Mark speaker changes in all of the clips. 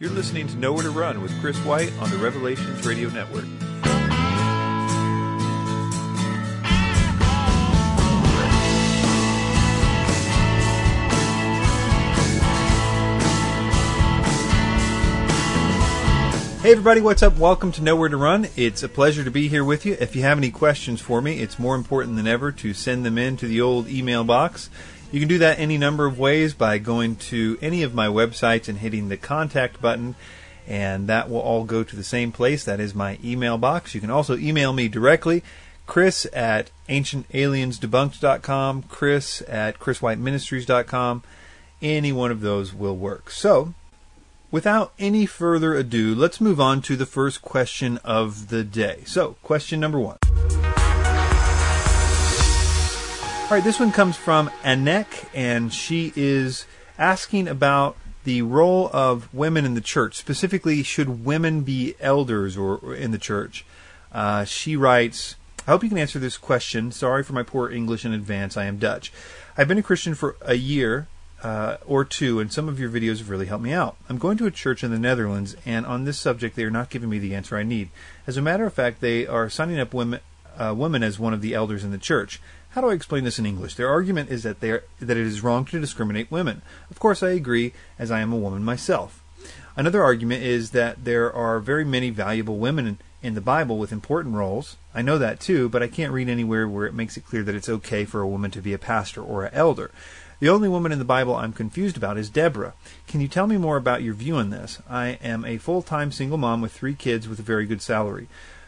Speaker 1: You're listening to Nowhere to Run with Chris White on the Revelations Radio Network. Hey everybody, what's up? Welcome to Nowhere to Run. It's a pleasure to be here with you. If you have any questions for me, it's more important than ever to send them in to the old email box. You can do that any number of ways by going to any of my websites and hitting the contact button, and that will all go to the same place. That is my email box. You can also email me directly, chris at ancientaliensdebunked.com, chris at chriswhiteministries.com. Any one of those will work. So, without any further ado, let's move on to the first question of the day. So, question number one. All right, this one comes from Anek, and she is asking about the role of women in the church. Specifically, should women be elders or, or in the church? Uh, she writes, I hope you can answer this question. Sorry for my poor English in advance. I am Dutch. I've been a Christian for a year uh, or two, and some of your videos have really helped me out. I'm going to a church in the Netherlands, and on this subject, they are not giving me the answer I need. As a matter of fact, they are signing up women, uh, women as one of the elders in the church. How do I explain this in English? Their argument is that that it is wrong to discriminate women. Of course, I agree, as I am a woman myself. Another argument is that there are very many valuable women in, in the Bible with important roles. I know that too, but I can't read anywhere where it makes it clear that it's okay for a woman to be a pastor or an elder. The only woman in the Bible I'm confused about is Deborah. Can you tell me more about your view on this? I am a full time single mom with three kids with a very good salary.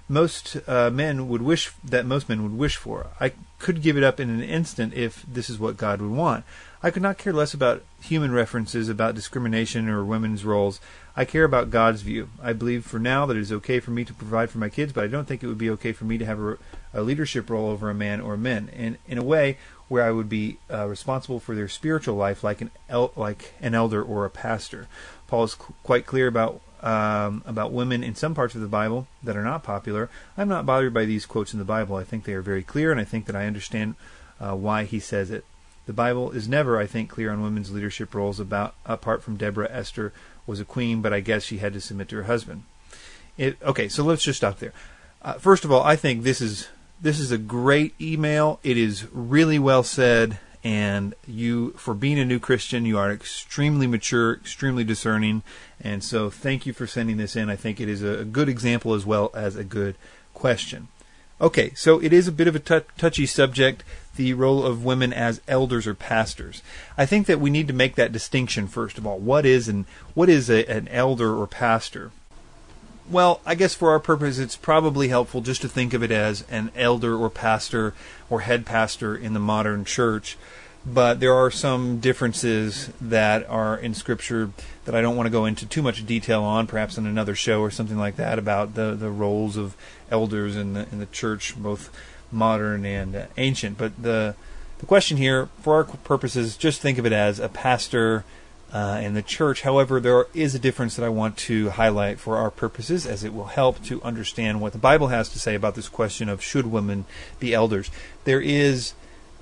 Speaker 1: Most uh, men would wish that most men would wish for. I could give it up in an instant if this is what God would want. I could not care less about human references about discrimination or women's roles. I care about God's view. I believe for now that it is okay for me to provide for my kids, but I don't think it would be okay for me to have a, a leadership role over a man or men. And in a way, where I would be uh, responsible for their spiritual life, like an el- like an elder or a pastor. Paul is c- quite clear about um, about women in some parts of the Bible that are not popular. I'm not bothered by these quotes in the Bible. I think they are very clear, and I think that I understand uh, why he says it. The Bible is never, I think, clear on women's leadership roles. About apart from Deborah, Esther was a queen, but I guess she had to submit to her husband. It, okay, so let's just stop there. Uh, first of all, I think this is this is a great email. It is really well said, and you, for being a new Christian, you are extremely mature, extremely discerning, and so thank you for sending this in. I think it is a good example as well as a good question. Okay, so it is a bit of a t- touchy subject, the role of women as elders or pastors. I think that we need to make that distinction first of all. What is an what is a, an elder or pastor? Well, I guess for our purpose, it's probably helpful just to think of it as an elder or pastor or head pastor in the modern church. But there are some differences that are in Scripture that I don't want to go into too much detail on, perhaps in another show or something like that, about the, the roles of elders in the in the church, both modern and ancient. But the the question here, for our purposes, just think of it as a pastor uh, in the church. However, there is a difference that I want to highlight for our purposes, as it will help to understand what the Bible has to say about this question of should women be elders. There is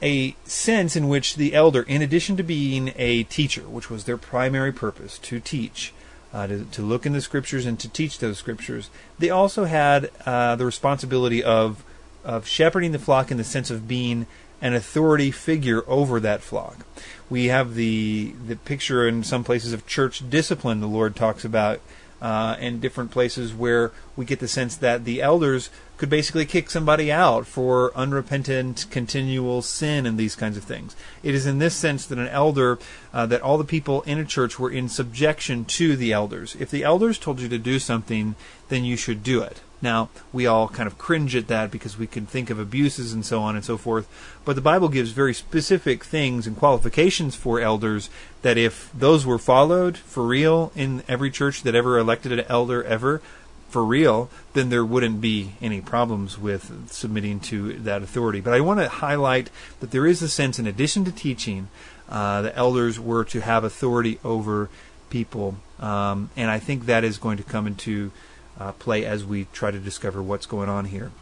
Speaker 1: a sense in which the elder, in addition to being a teacher, which was their primary purpose, to teach, uh, to, to, look in the scriptures and to teach those scriptures, they also had uh, the responsibility of of shepherding the flock in the sense of being an authority figure over that flock. We have the the picture in some places of church discipline the Lord talks about uh, in different places where we get the sense that the elders could basically kick somebody out for unrepentant, continual sin and these kinds of things. It is in this sense that an elder, uh, that all the people in a church were in subjection to the elders. If the elders told you to do something, then you should do it. Now, we all kind of cringe at that because we can think of abuses and so on and so forth. But the Bible gives very specific things and qualifications for elders that if those were followed for real in every church that ever elected an elder ever, for real, then there wouldn't be any problems with submitting to that authority. But I want to highlight that there is a sense, in addition to teaching, uh, the elders were to have authority over people. Um, and I think that is going to come into uh, play as we try to discover what's going on here.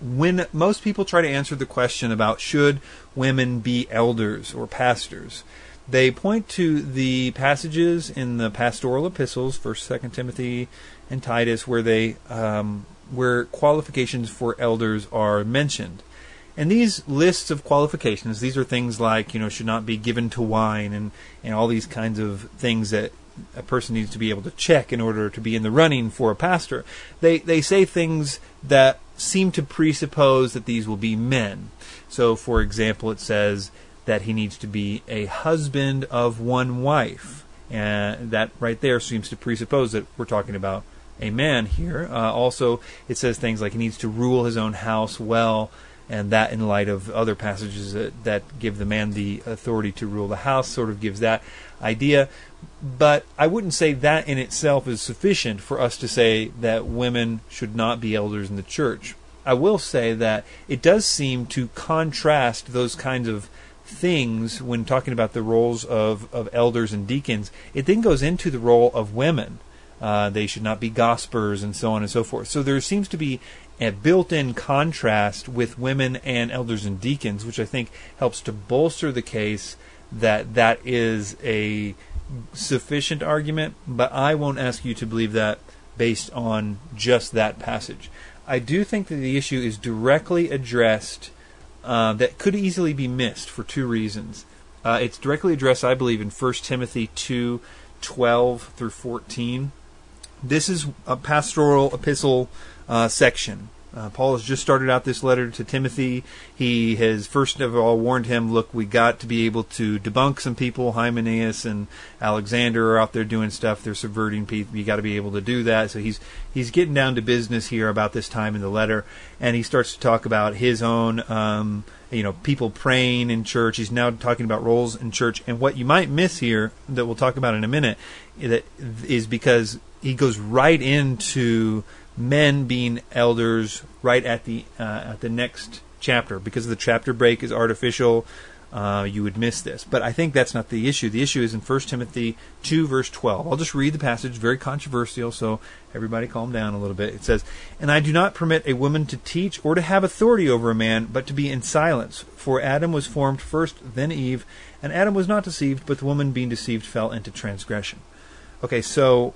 Speaker 1: When most people try to answer the question about should women be elders or pastors, They point to the passages in the pastoral epistles, First, Second Timothy, and Titus, where they um, where qualifications for elders are mentioned. And these lists of qualifications, these are things like, you know, should not be given to wine and, and all these kinds of things that a person needs to be able to check in order to be in the running for a pastor. They, they say things that seem to presuppose that these will be men. So, for example, it says that he needs to be a husband of one wife. And that right there seems to presuppose that we're talking about a man here. Uh, also, it says things like he needs to rule his own house well and that in light of other passages that, that give the man the authority to rule the house sort of gives that idea but I wouldn't say that in itself is sufficient for us to say that women should not be elders in the church. I will say that it does seem to contrast those kinds of things when talking about the roles of, of elders and deacons. It then goes into the role of women. Uh, they should not be gossipers and so on and so forth. So there seems to be a built-in contrast with women and elders and deacons, which I think helps to bolster the case that that is a sufficient argument. But I won't ask you to believe that based on just that passage. I do think that the issue is directly addressed uh, that could easily be missed for two reasons. Uh, it's directly addressed, I believe, in 1 Timothy 2 12 through 14. This is a pastoral epistle uh, section. Uh, Paul has just started out this letter to Timothy. He has first of all warned him, look, we got to be able to debunk some people. Hymenaeus and Alexander are out there doing stuff. They're subverting people. You got to be able to do that. So he's he's getting down to business here about this time in the letter, and he starts to talk about his own, um, you know, people praying in church. He's now talking about roles in church, and what you might miss here that we'll talk about in a minute that is because he goes right into men being elders right at the uh, at the next chapter because the chapter break is artificial. Uh, you would miss this, but I think that's not the issue. The issue is in 1 Timothy 2, verse 12. I'll just read the passage, very controversial, so everybody calm down a little bit. It says, And I do not permit a woman to teach or to have authority over a man, but to be in silence. For Adam was formed first, then Eve, and Adam was not deceived, but the woman being deceived fell into transgression. Okay, so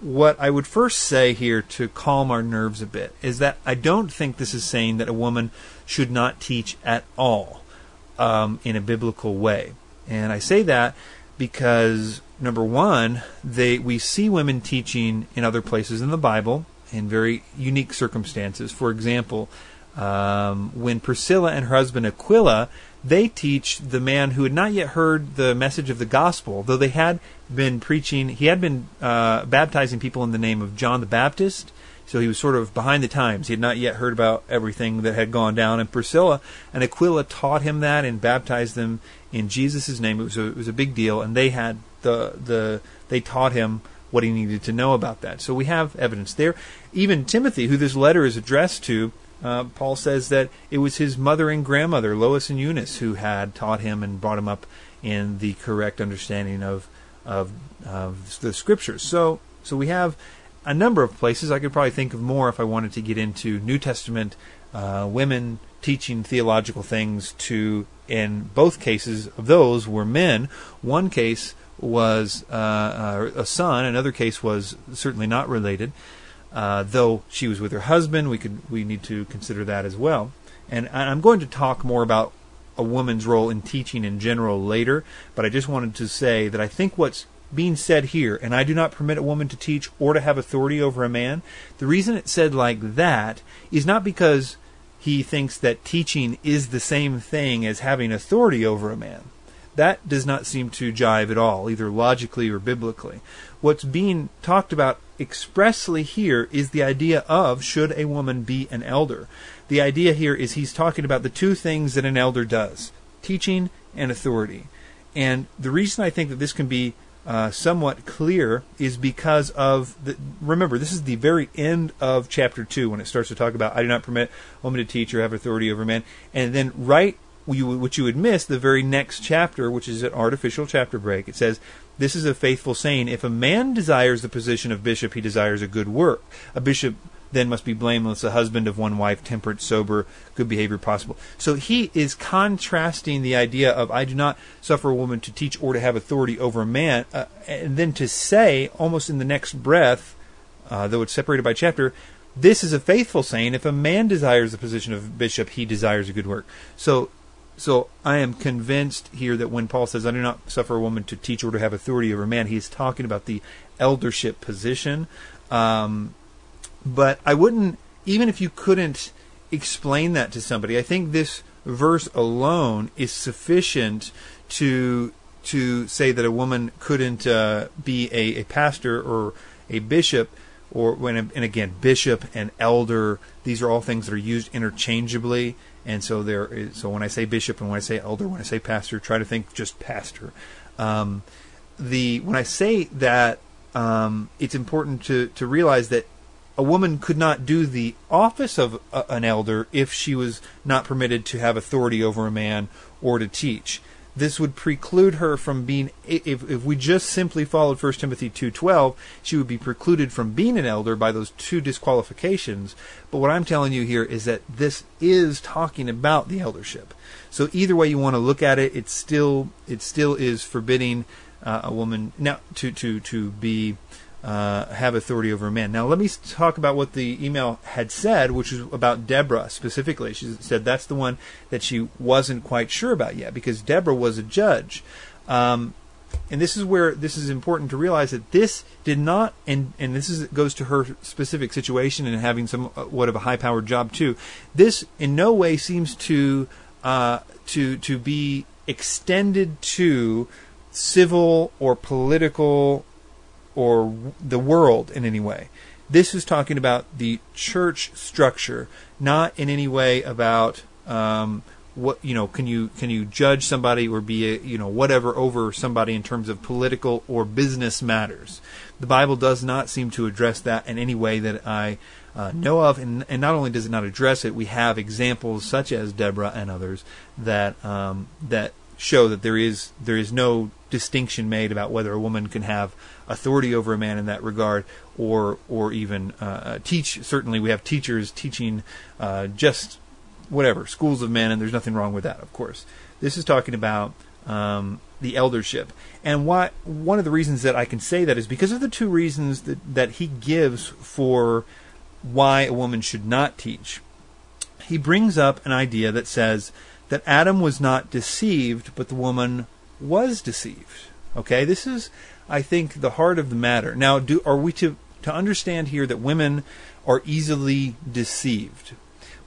Speaker 1: what I would first say here to calm our nerves a bit is that I don't think this is saying that a woman should not teach at all um, in a biblical way. And I say that because number one, they we see women teaching in other places in the Bible in very unique circumstances. For example, um, when Priscilla and her husband Aquila they teach the man who had not yet heard the message of the gospel, though they had been preaching, he had been uh, baptizing people in the name of John the Baptist. So he was sort of behind the times. He had not yet heard about everything that had gone down. And Priscilla and Aquila taught him that and baptized them in Jesus' name. It was a, it was a big deal, and they had the the they taught him what he needed to know about that. So we have evidence there. Even Timothy, who this letter is addressed to, uh, Paul says that it was his mother and grandmother, Lois and Eunice, who had taught him and brought him up in the correct understanding of of, of the scriptures. So, so we have a number of places. I could probably think of more if I wanted to get into New Testament uh, women teaching theological things. To in both cases of those were men. One case was uh, uh a son. Another case was certainly not related. Uh, though she was with her husband, we could we need to consider that as well. And I'm going to talk more about a woman's role in teaching in general later, but I just wanted to say that I think what's being said here, and I do not permit a woman to teach or to have authority over a man, the reason it's said like that is not because he thinks that teaching is the same thing as having authority over a man. That does not seem to jive at all, either logically or biblically. What's being talked about expressly here is the idea of should a woman be an elder. The idea here is he's talking about the two things that an elder does teaching and authority. And the reason I think that this can be uh, somewhat clear is because of the. Remember, this is the very end of chapter 2 when it starts to talk about I do not permit woman to teach or have authority over men. And then, right you, what you would miss the very next chapter, which is an artificial chapter break. It says, "This is a faithful saying: If a man desires the position of bishop, he desires a good work. A bishop then must be blameless, a husband of one wife, temperate, sober, good behavior possible. So he is contrasting the idea of I do not suffer a woman to teach or to have authority over a man, uh, and then to say almost in the next breath, uh, though it's separated by chapter, this is a faithful saying. If a man desires the position of bishop, he desires a good work. So so I am convinced here that when Paul says, I do not suffer a woman to teach or to have authority over a man, he's talking about the eldership position. Um, but I wouldn't, even if you couldn't explain that to somebody, I think this verse alone is sufficient to to say that a woman couldn't uh, be a, a pastor or a bishop or when and again bishop and elder these are all things that are used interchangeably and so there is, so when I say bishop and when I say elder when I say pastor try to think just pastor. Um, the when I say that um, it's important to to realize that a woman could not do the office of a, an elder if she was not permitted to have authority over a man or to teach this would preclude her from being if, if we just simply followed 1 timothy 2.12 she would be precluded from being an elder by those two disqualifications. But what i'm telling you here is that this is talking about the eldership. So either way you want to look at it it still it still is forbidding uh, a woman now to to to be uh, have authority over a man. Now, let me talk about what the email had said, which was about Deborah specifically. She said that's the one that she wasn't quite sure about yet because Deborah was a judge. Um, and this is where this is important to realize that this did not, and and this is goes to her specific situation and having somewhat of a high-powered job too. This in no way seems to uh, to to be extended to civil or political or the world in any way. This is talking about the church structure, not in any way about um, what you know. Can you can you judge somebody or be a, you know whatever over somebody in terms of political or business matters? The Bible does not seem to address that in any way that I uh, know of, and, and not only does it not address it, we have examples such as Deborah and others that um, that show that there is there is no distinction made about whether a woman can have authority over a man in that regard, or or even uh, uh, teach. Certainly, we have teachers teaching uh, just whatever schools of men, and there's nothing wrong with that. Of course, this is talking about um, the eldership, and why one of the reasons that I can say that is because of the two reasons that that he gives for why a woman should not teach. He brings up an idea that says that Adam was not deceived, but the woman was deceived. Okay, this is I think, the heart of the matter. Now, do are we to to understand here that women are easily deceived?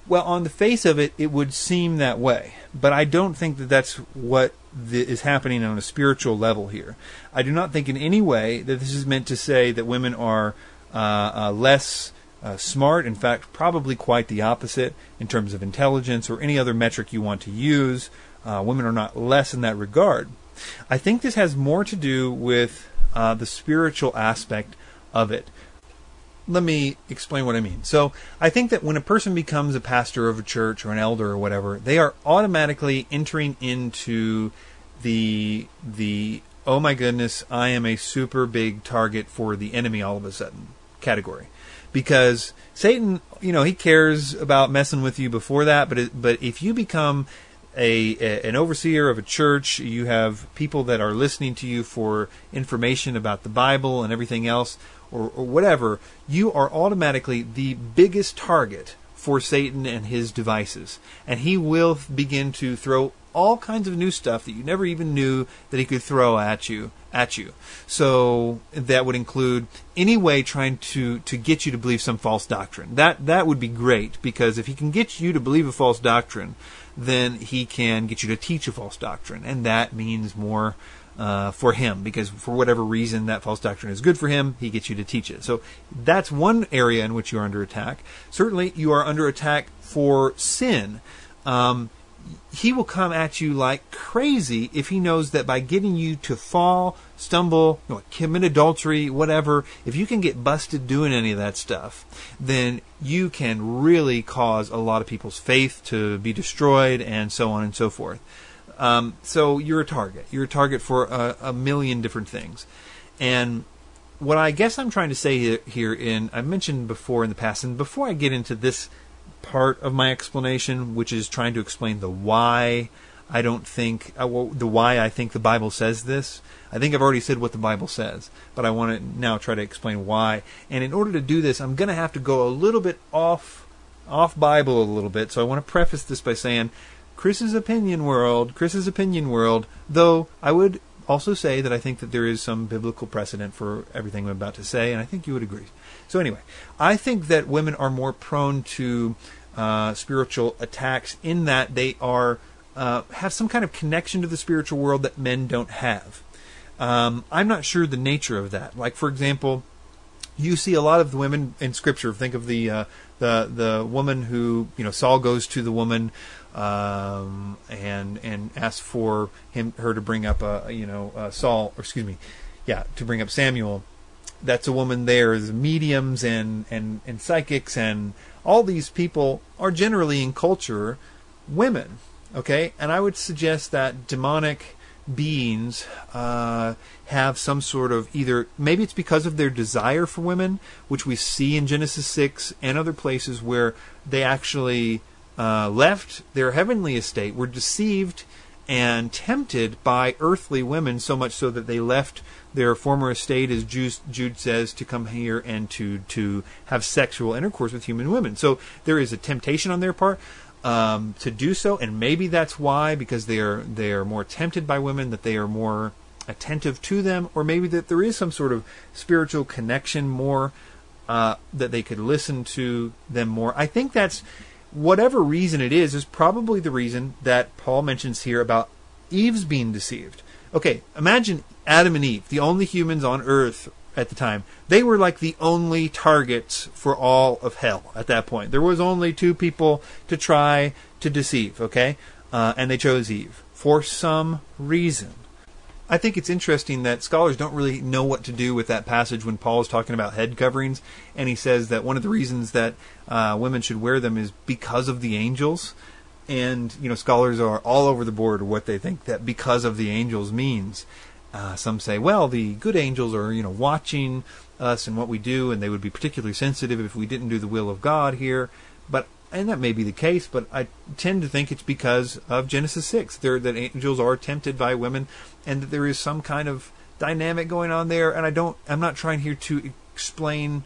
Speaker 1: Well, on the face of it, it would seem that way, but I don't think that that's what the, is happening on a spiritual level here. I do not think in any way that this is meant to say that women are uh, uh, less uh, smart. In fact, probably quite the opposite in terms of intelligence or any other metric you want to use. Uh, women are not less in that regard. I think this has more to do with uh, the spiritual aspect of it. Let me explain what I mean. So, I think that when a person becomes a pastor of a church or an elder or whatever, they are automatically entering into the the oh my goodness, I am a super big target for the enemy all of a sudden category. Because Satan, you know, he cares about messing with you before that, but it, but if you become a, a, an overseer of a church, you have people that are listening to you for information about the Bible and everything else, or, or whatever, you are automatically the biggest target for Satan and his devices. And he will begin to throw all kinds of new stuff that you never even knew that he could throw at you at you. So that would include any way trying to to get you to believe some false doctrine. That that would be great because if he can get you to believe a false doctrine, then he can get you to teach a false doctrine, and that means more uh, for him because for whatever reason that false doctrine is good for him, he gets you to teach it. So that's one area in which you are under attack. Certainly, you are under attack for sin. Um, he will come at you like crazy if he knows that by getting you to fall, stumble, you know, commit adultery, whatever, if you can get busted doing any of that stuff, then you can really cause a lot of people's faith to be destroyed and so on and so forth. Um, so you're a target. You're a target for a, a million different things. And what I guess I'm trying to say here, in I've mentioned before in the past, and before I get into this part of my explanation, which is trying to explain the why I don't think uh, well, the why I think the Bible says this. I think I've already said what the Bible says, but I want to now try to explain why. And in order to do this, I'm going to have to go a little bit off off Bible a little bit. So I want to preface this by saying Chris's opinion world, Chris's opinion world, though I would also say that I think that there is some biblical precedent for everything I'm about to say, and I think you would agree. So, anyway, I think that women are more prone to uh, spiritual attacks in that they are uh, have some kind of connection to the spiritual world that men don't have. Um, I'm not sure the nature of that. Like, for example, you see a lot of the women in Scripture. Think of the uh, the the woman who you know Saul goes to the woman um, and and asks for him her to bring up a you know uh, Saul or excuse me, yeah, to bring up Samuel. That's a woman. There is mediums and and and psychics and all these people are generally in culture women. Okay, and I would suggest that demonic beings uh, have some sort of either maybe it's because of their desire for women, which we see in Genesis six and other places where they actually uh, left their heavenly estate, were deceived and tempted by earthly women so much so that they left their former estate, as Jude says, to come here and to to have sexual intercourse with human women. So there is a temptation on their part um, to do so, and maybe that's why, because they are they are more tempted by women, that they are more attentive to them, or maybe that there is some sort of spiritual connection more uh, that they could listen to them more. I think that's whatever reason it is, is probably the reason that Paul mentions here about Eve's being deceived. Okay, imagine Adam and Eve, the only humans on earth at the time. They were like the only targets for all of hell at that point. There was only two people to try to deceive, okay? Uh, and they chose Eve for some reason. I think it's interesting that scholars don't really know what to do with that passage when Paul is talking about head coverings, and he says that one of the reasons that uh, women should wear them is because of the angels. And you know, scholars are all over the board what they think that because of the angels means. Uh, some say, well, the good angels are you know watching us and what we do, and they would be particularly sensitive if we didn't do the will of God here. But and that may be the case, but I tend to think it's because of Genesis six. There, that angels are tempted by women, and that there is some kind of dynamic going on there. And I don't, I'm not trying here to explain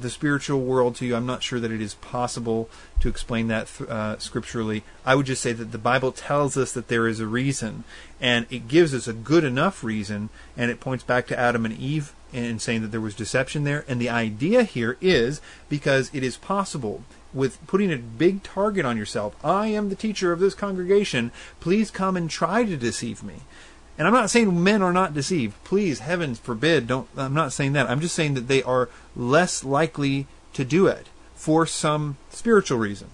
Speaker 1: the spiritual world to you. I'm not sure that it is possible to explain that uh, scripturally. I would just say that the Bible tells us that there is a reason, and it gives us a good enough reason, and it points back to Adam and Eve and saying that there was deception there. And the idea here is because it is possible with putting a big target on yourself. I am the teacher of this congregation. Please come and try to deceive me. And I'm not saying men are not deceived. Please, heavens forbid, don't I'm not saying that. I'm just saying that they are less likely to do it for some spiritual reason.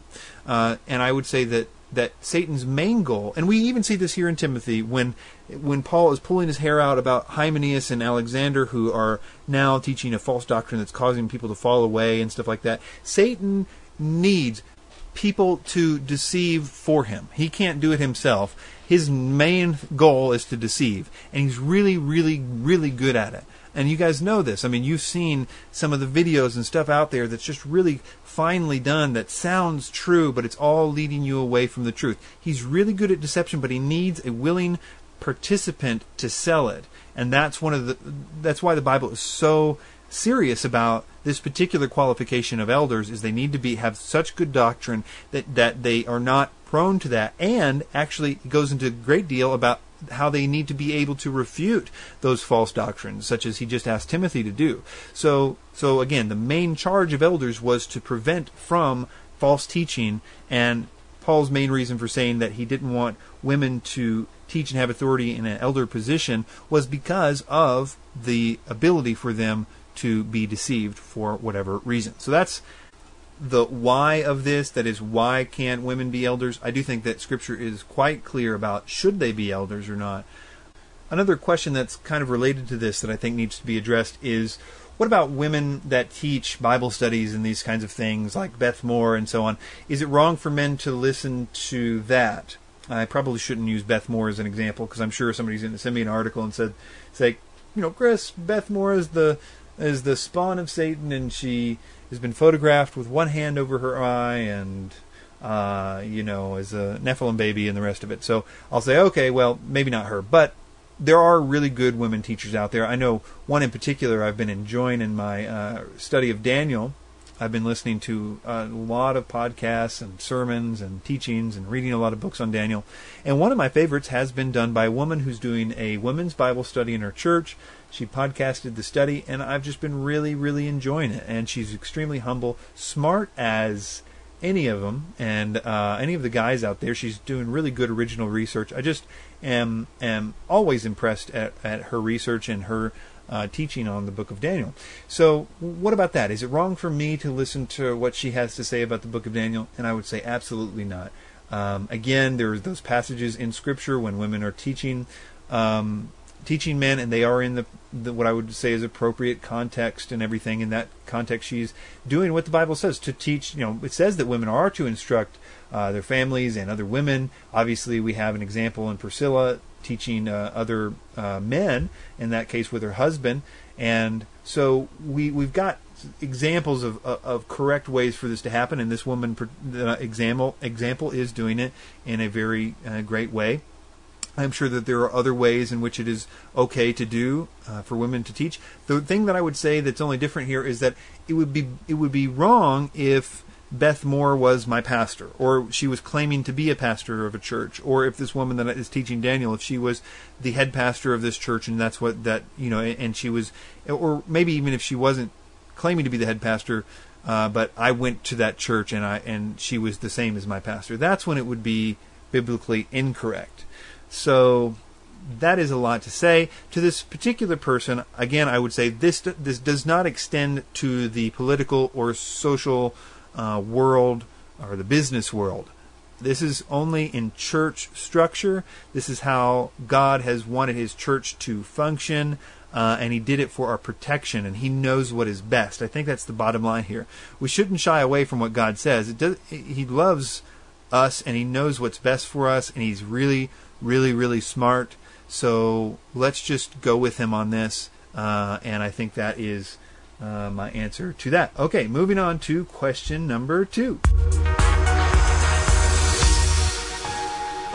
Speaker 1: Uh, and I would say that that Satan's main goal, and we even see this here in Timothy when when Paul is pulling his hair out about Hymenaeus and Alexander, who are now teaching a false doctrine that's causing people to fall away and stuff like that. Satan needs people to deceive for him. He can't do it himself. His main goal is to deceive, and he's really, really, really good at it. And you guys know this. I mean, you've seen some of the videos and stuff out there that's just really finely done that sounds true, but it's all leading you away from the truth. He's really good at deception, but he needs a willing participant to sell it. And that's one of the that's why the Bible is so serious about this particular qualification of elders is they need to be have such good doctrine that that they are not prone to that. And actually goes into a great deal about how they need to be able to refute those false doctrines such as he just asked Timothy to do. So so again the main charge of elders was to prevent from false teaching. And Paul's main reason for saying that he didn't want women to teach and have authority in an elder position was because of the ability for them to be deceived for whatever reason. So that's the why of this. That is, why can't women be elders? I do think that Scripture is quite clear about should they be elders or not. Another question that's kind of related to this that I think needs to be addressed is what about women that teach Bible studies and these kinds of things, like Beth Moore and so on? Is it wrong for men to listen to that? I probably shouldn't use Beth Moore as an example because I'm sure somebody's going to send me an article and said, say, you know, Chris, Beth Moore is the is the spawn of Satan, and she has been photographed with one hand over her eye, and uh, you know, as a Nephilim baby, and the rest of it. So I'll say, okay, well, maybe not her, but there are really good women teachers out there. I know one in particular I've been enjoying in my uh, study of Daniel. I've been listening to a lot of podcasts and sermons and teachings and reading a lot of books on Daniel. And one of my favorites has been done by a woman who's doing a women's Bible study in her church. She podcasted the study, and I've just been really, really enjoying it. And she's extremely humble, smart as any of them, and uh, any of the guys out there. She's doing really good original research. I just am am always impressed at, at her research and her uh, teaching on the book of Daniel. So, what about that? Is it wrong for me to listen to what she has to say about the book of Daniel? And I would say absolutely not. Um, again, there are those passages in Scripture when women are teaching um, teaching men, and they are in the, the, what I would say is appropriate context and everything. In that context, she's doing what the Bible says to teach. You know, it says that women are to instruct uh, their families and other women. Obviously, we have an example in Priscilla teaching uh, other uh, men, in that case with her husband. And so we we've got examples of, of, of correct ways for this to happen, and this woman uh, example example is doing it in a very uh, great way. I'm sure that there are other ways in which it is okay to do uh, for women to teach. The thing that I would say that's only different here is that it would be it would be wrong if Beth Moore was my pastor, or she was claiming to be a pastor of a church, or if this woman that is teaching Daniel, if she was the head pastor of this church, and that's what that you know, and she was, or maybe even if she wasn't claiming to be the head pastor, uh, but I went to that church and I and she was the same as my pastor. That's when it would be biblically incorrect. So that is a lot to say to this particular person. Again, I would say this this does not extend to the political or social uh, world or the business world. This is only in church structure. This is how God has wanted His church to function, uh, and He did it for our protection, and He knows what is best. I think that's the bottom line here. We shouldn't shy away from what God says. Does, he loves us, and He knows what's best for us, and He's really, really, really smart. So let's just go with Him on this, uh, and I think that is uh, my answer to that. Okay, moving on to question number two.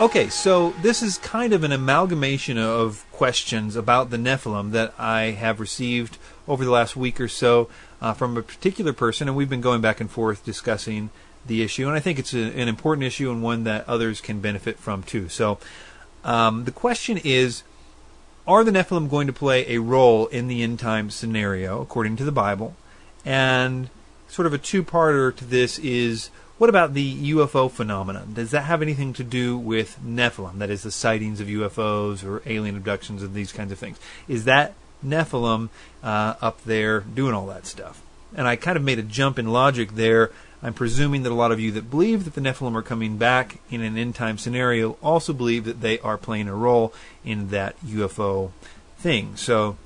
Speaker 1: Okay, so this is kind of an amalgamation of questions about the Nephilim that I have received over the last week or so uh, from a particular person, and we've been going back and forth discussing the issue, and I think it's a, an important issue and one that others can benefit from too. So, um, the question is are the Nephilim going to play a role in the end time scenario, according to the Bible? And sort of a two parter to this is what about the UFO phenomenon? Does that have anything to do with Nephilim? That is, the sightings of UFOs or alien abductions and these kinds of things. Is that Nephilim uh, up there doing all that stuff? And I kind of made a jump in logic there I'm presuming that a lot of you that believe that the Nephilim are coming back in an end time scenario also believe that they are playing a role in that UFO thing. So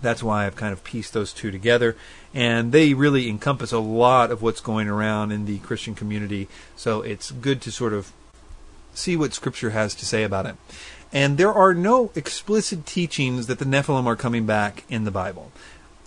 Speaker 1: that's why I've kind of pieced those two together. And they really encompass a lot of what's going around in the Christian community. So it's good to sort of see what Scripture has to say about it. And there are no explicit teachings that the Nephilim are coming back in the Bible.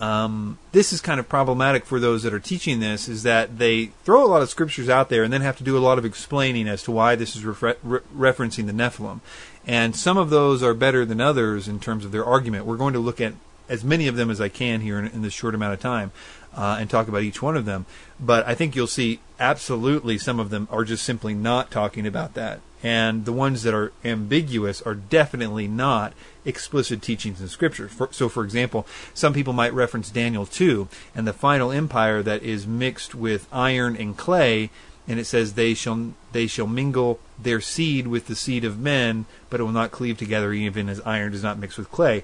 Speaker 1: Um, this is kind of problematic for those that are teaching this, is that they throw a lot of scriptures out there and then have to do a lot of explaining as to why this is refer- re- referencing the Nephilim. And some of those are better than others in terms of their argument. We're going to look at as many of them as I can here in, in this short amount of time uh, and talk about each one of them. But I think you'll see absolutely some of them are just simply not talking about that. And the ones that are ambiguous are definitely not explicit teachings in Scripture. For, so, for example, some people might reference Daniel 2 and the final empire that is mixed with iron and clay, and it says, they shall, they shall mingle their seed with the seed of men, but it will not cleave together even as iron does not mix with clay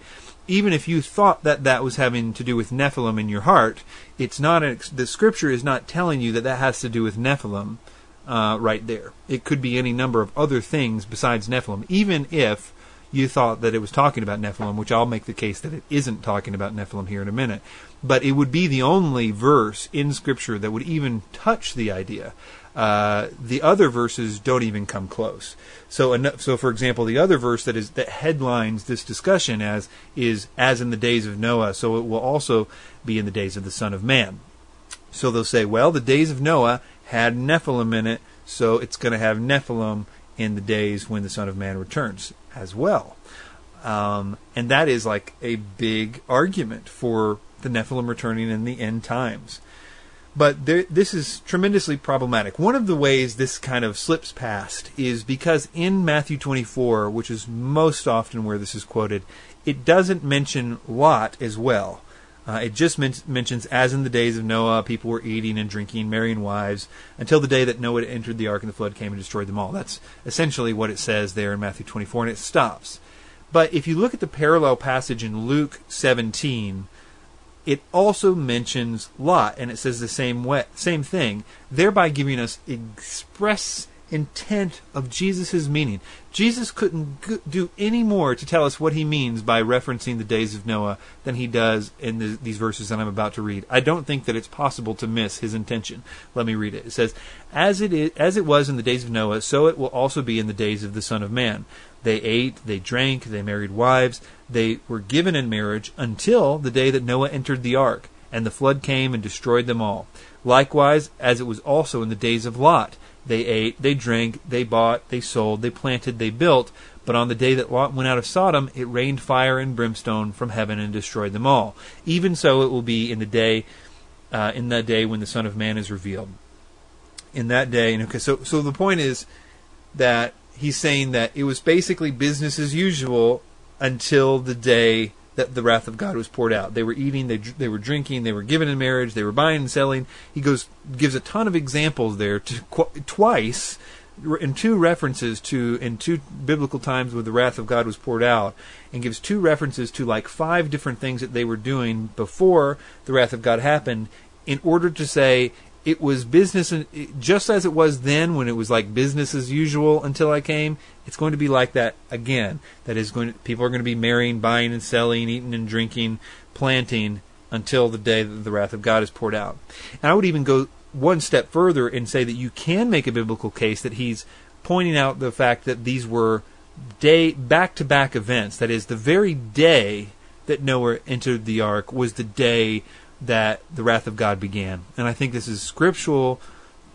Speaker 1: even if you thought that that was having to do with Nephilim in your heart, it's not a, the scripture is not telling you that that has to do with Nephilim uh, right there. It could be any number of other things besides Nephilim, even if you thought that it was talking about Nephilim, which I'll make the case that it isn't talking about Nephilim here in a minute. But it would be the only verse in Scripture that would even touch the idea. uh, the other verses don't even come close. So, so for example, the other verse that is that headlines this discussion as is as in the days of Noah. So it will also be in the days of the Son of Man. So they'll say, well, the days of Noah had Nephilim in it, so it's going to have Nephilim in the days when the Son of Man returns as well. Um, and that is like a big argument for the Nephilim returning in the end times. But there, this is tremendously problematic. One of the ways this kind of slips past is because in Matthew 24, which is most often where this is quoted, it doesn't mention Lot as well. Uh, it just men- mentions, as in the days of Noah, people were eating and drinking, marrying wives, until the day that Noah entered the ark and the flood came and destroyed them all. That's essentially what it says there in Matthew 24, and it stops. But if you look at the parallel passage in Luke 17, it also mentions Lot, and it says the same way, same thing, thereby giving us express intent of Jesus' meaning. Jesus couldn't do any more to tell us what he means by referencing the days of Noah than he does in the, these verses that I'm about to read. I don't think that it's possible to miss his intention. Let me read it. It says, "As it is, as it was in the days of Noah, so it will also be in the days of the Son of Man. They ate, they drank, they married wives, they were given in marriage until the day that Noah entered the ark." And the flood came and destroyed them all. Likewise, as it was also in the days of Lot. They ate, they drank, they bought, they sold, they planted, they built. But on the day that Lot went out of Sodom, it rained fire and brimstone from heaven and destroyed them all. Even so, it will be in the day, uh, in that day when the Son of Man is revealed. In that day, and okay, so so the point is that he's saying that it was basically business as usual until the day that the wrath of God was poured out. They were eating, they they were drinking, they were given in marriage, they were buying and selling. He goes gives a ton of examples there to, twice in two references to in two biblical times where the wrath of God was poured out and gives two references to like five different things that they were doing before the wrath of God happened in order to say it was business just as it was then when it was like business as usual until I came it's going to be like that again. That is going to, people are going to be marrying buying and selling eating and drinking planting until the day that the wrath of God is poured out. And I would even go one step further and say that you can make a biblical case that he's pointing out the fact that these were day back to back events. That is the very day that Noah entered the ark was the day that the wrath of God began. And I think this is scriptural.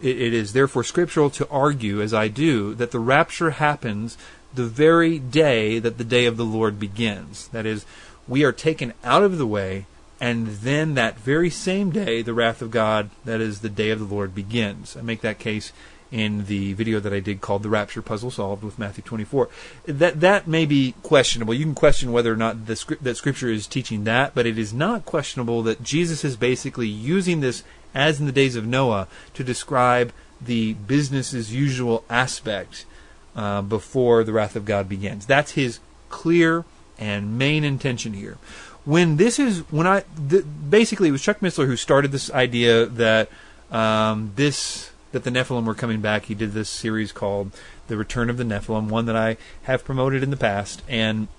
Speaker 1: It, it is therefore scriptural to argue, as I do, that the rapture happens the very day that the day of the Lord begins. That is, we are taken out of the way, and then that very same day, the wrath of God, that is the day of the Lord, begins. I make that case in the video that I did called "The Rapture Puzzle Solved" with Matthew 24. That that may be questionable. You can question whether or not the script, that Scripture is teaching that, but it is not questionable that Jesus is basically using this as in the days of Noah to describe the business as usual aspect uh, before the wrath of God begins. That's his clear and main intention here. When this is when I basically it was Chuck Missler who started this idea that um, this that the Nephilim were coming back. He did this series called The Return of the Nephilim, one that I have promoted in the past. And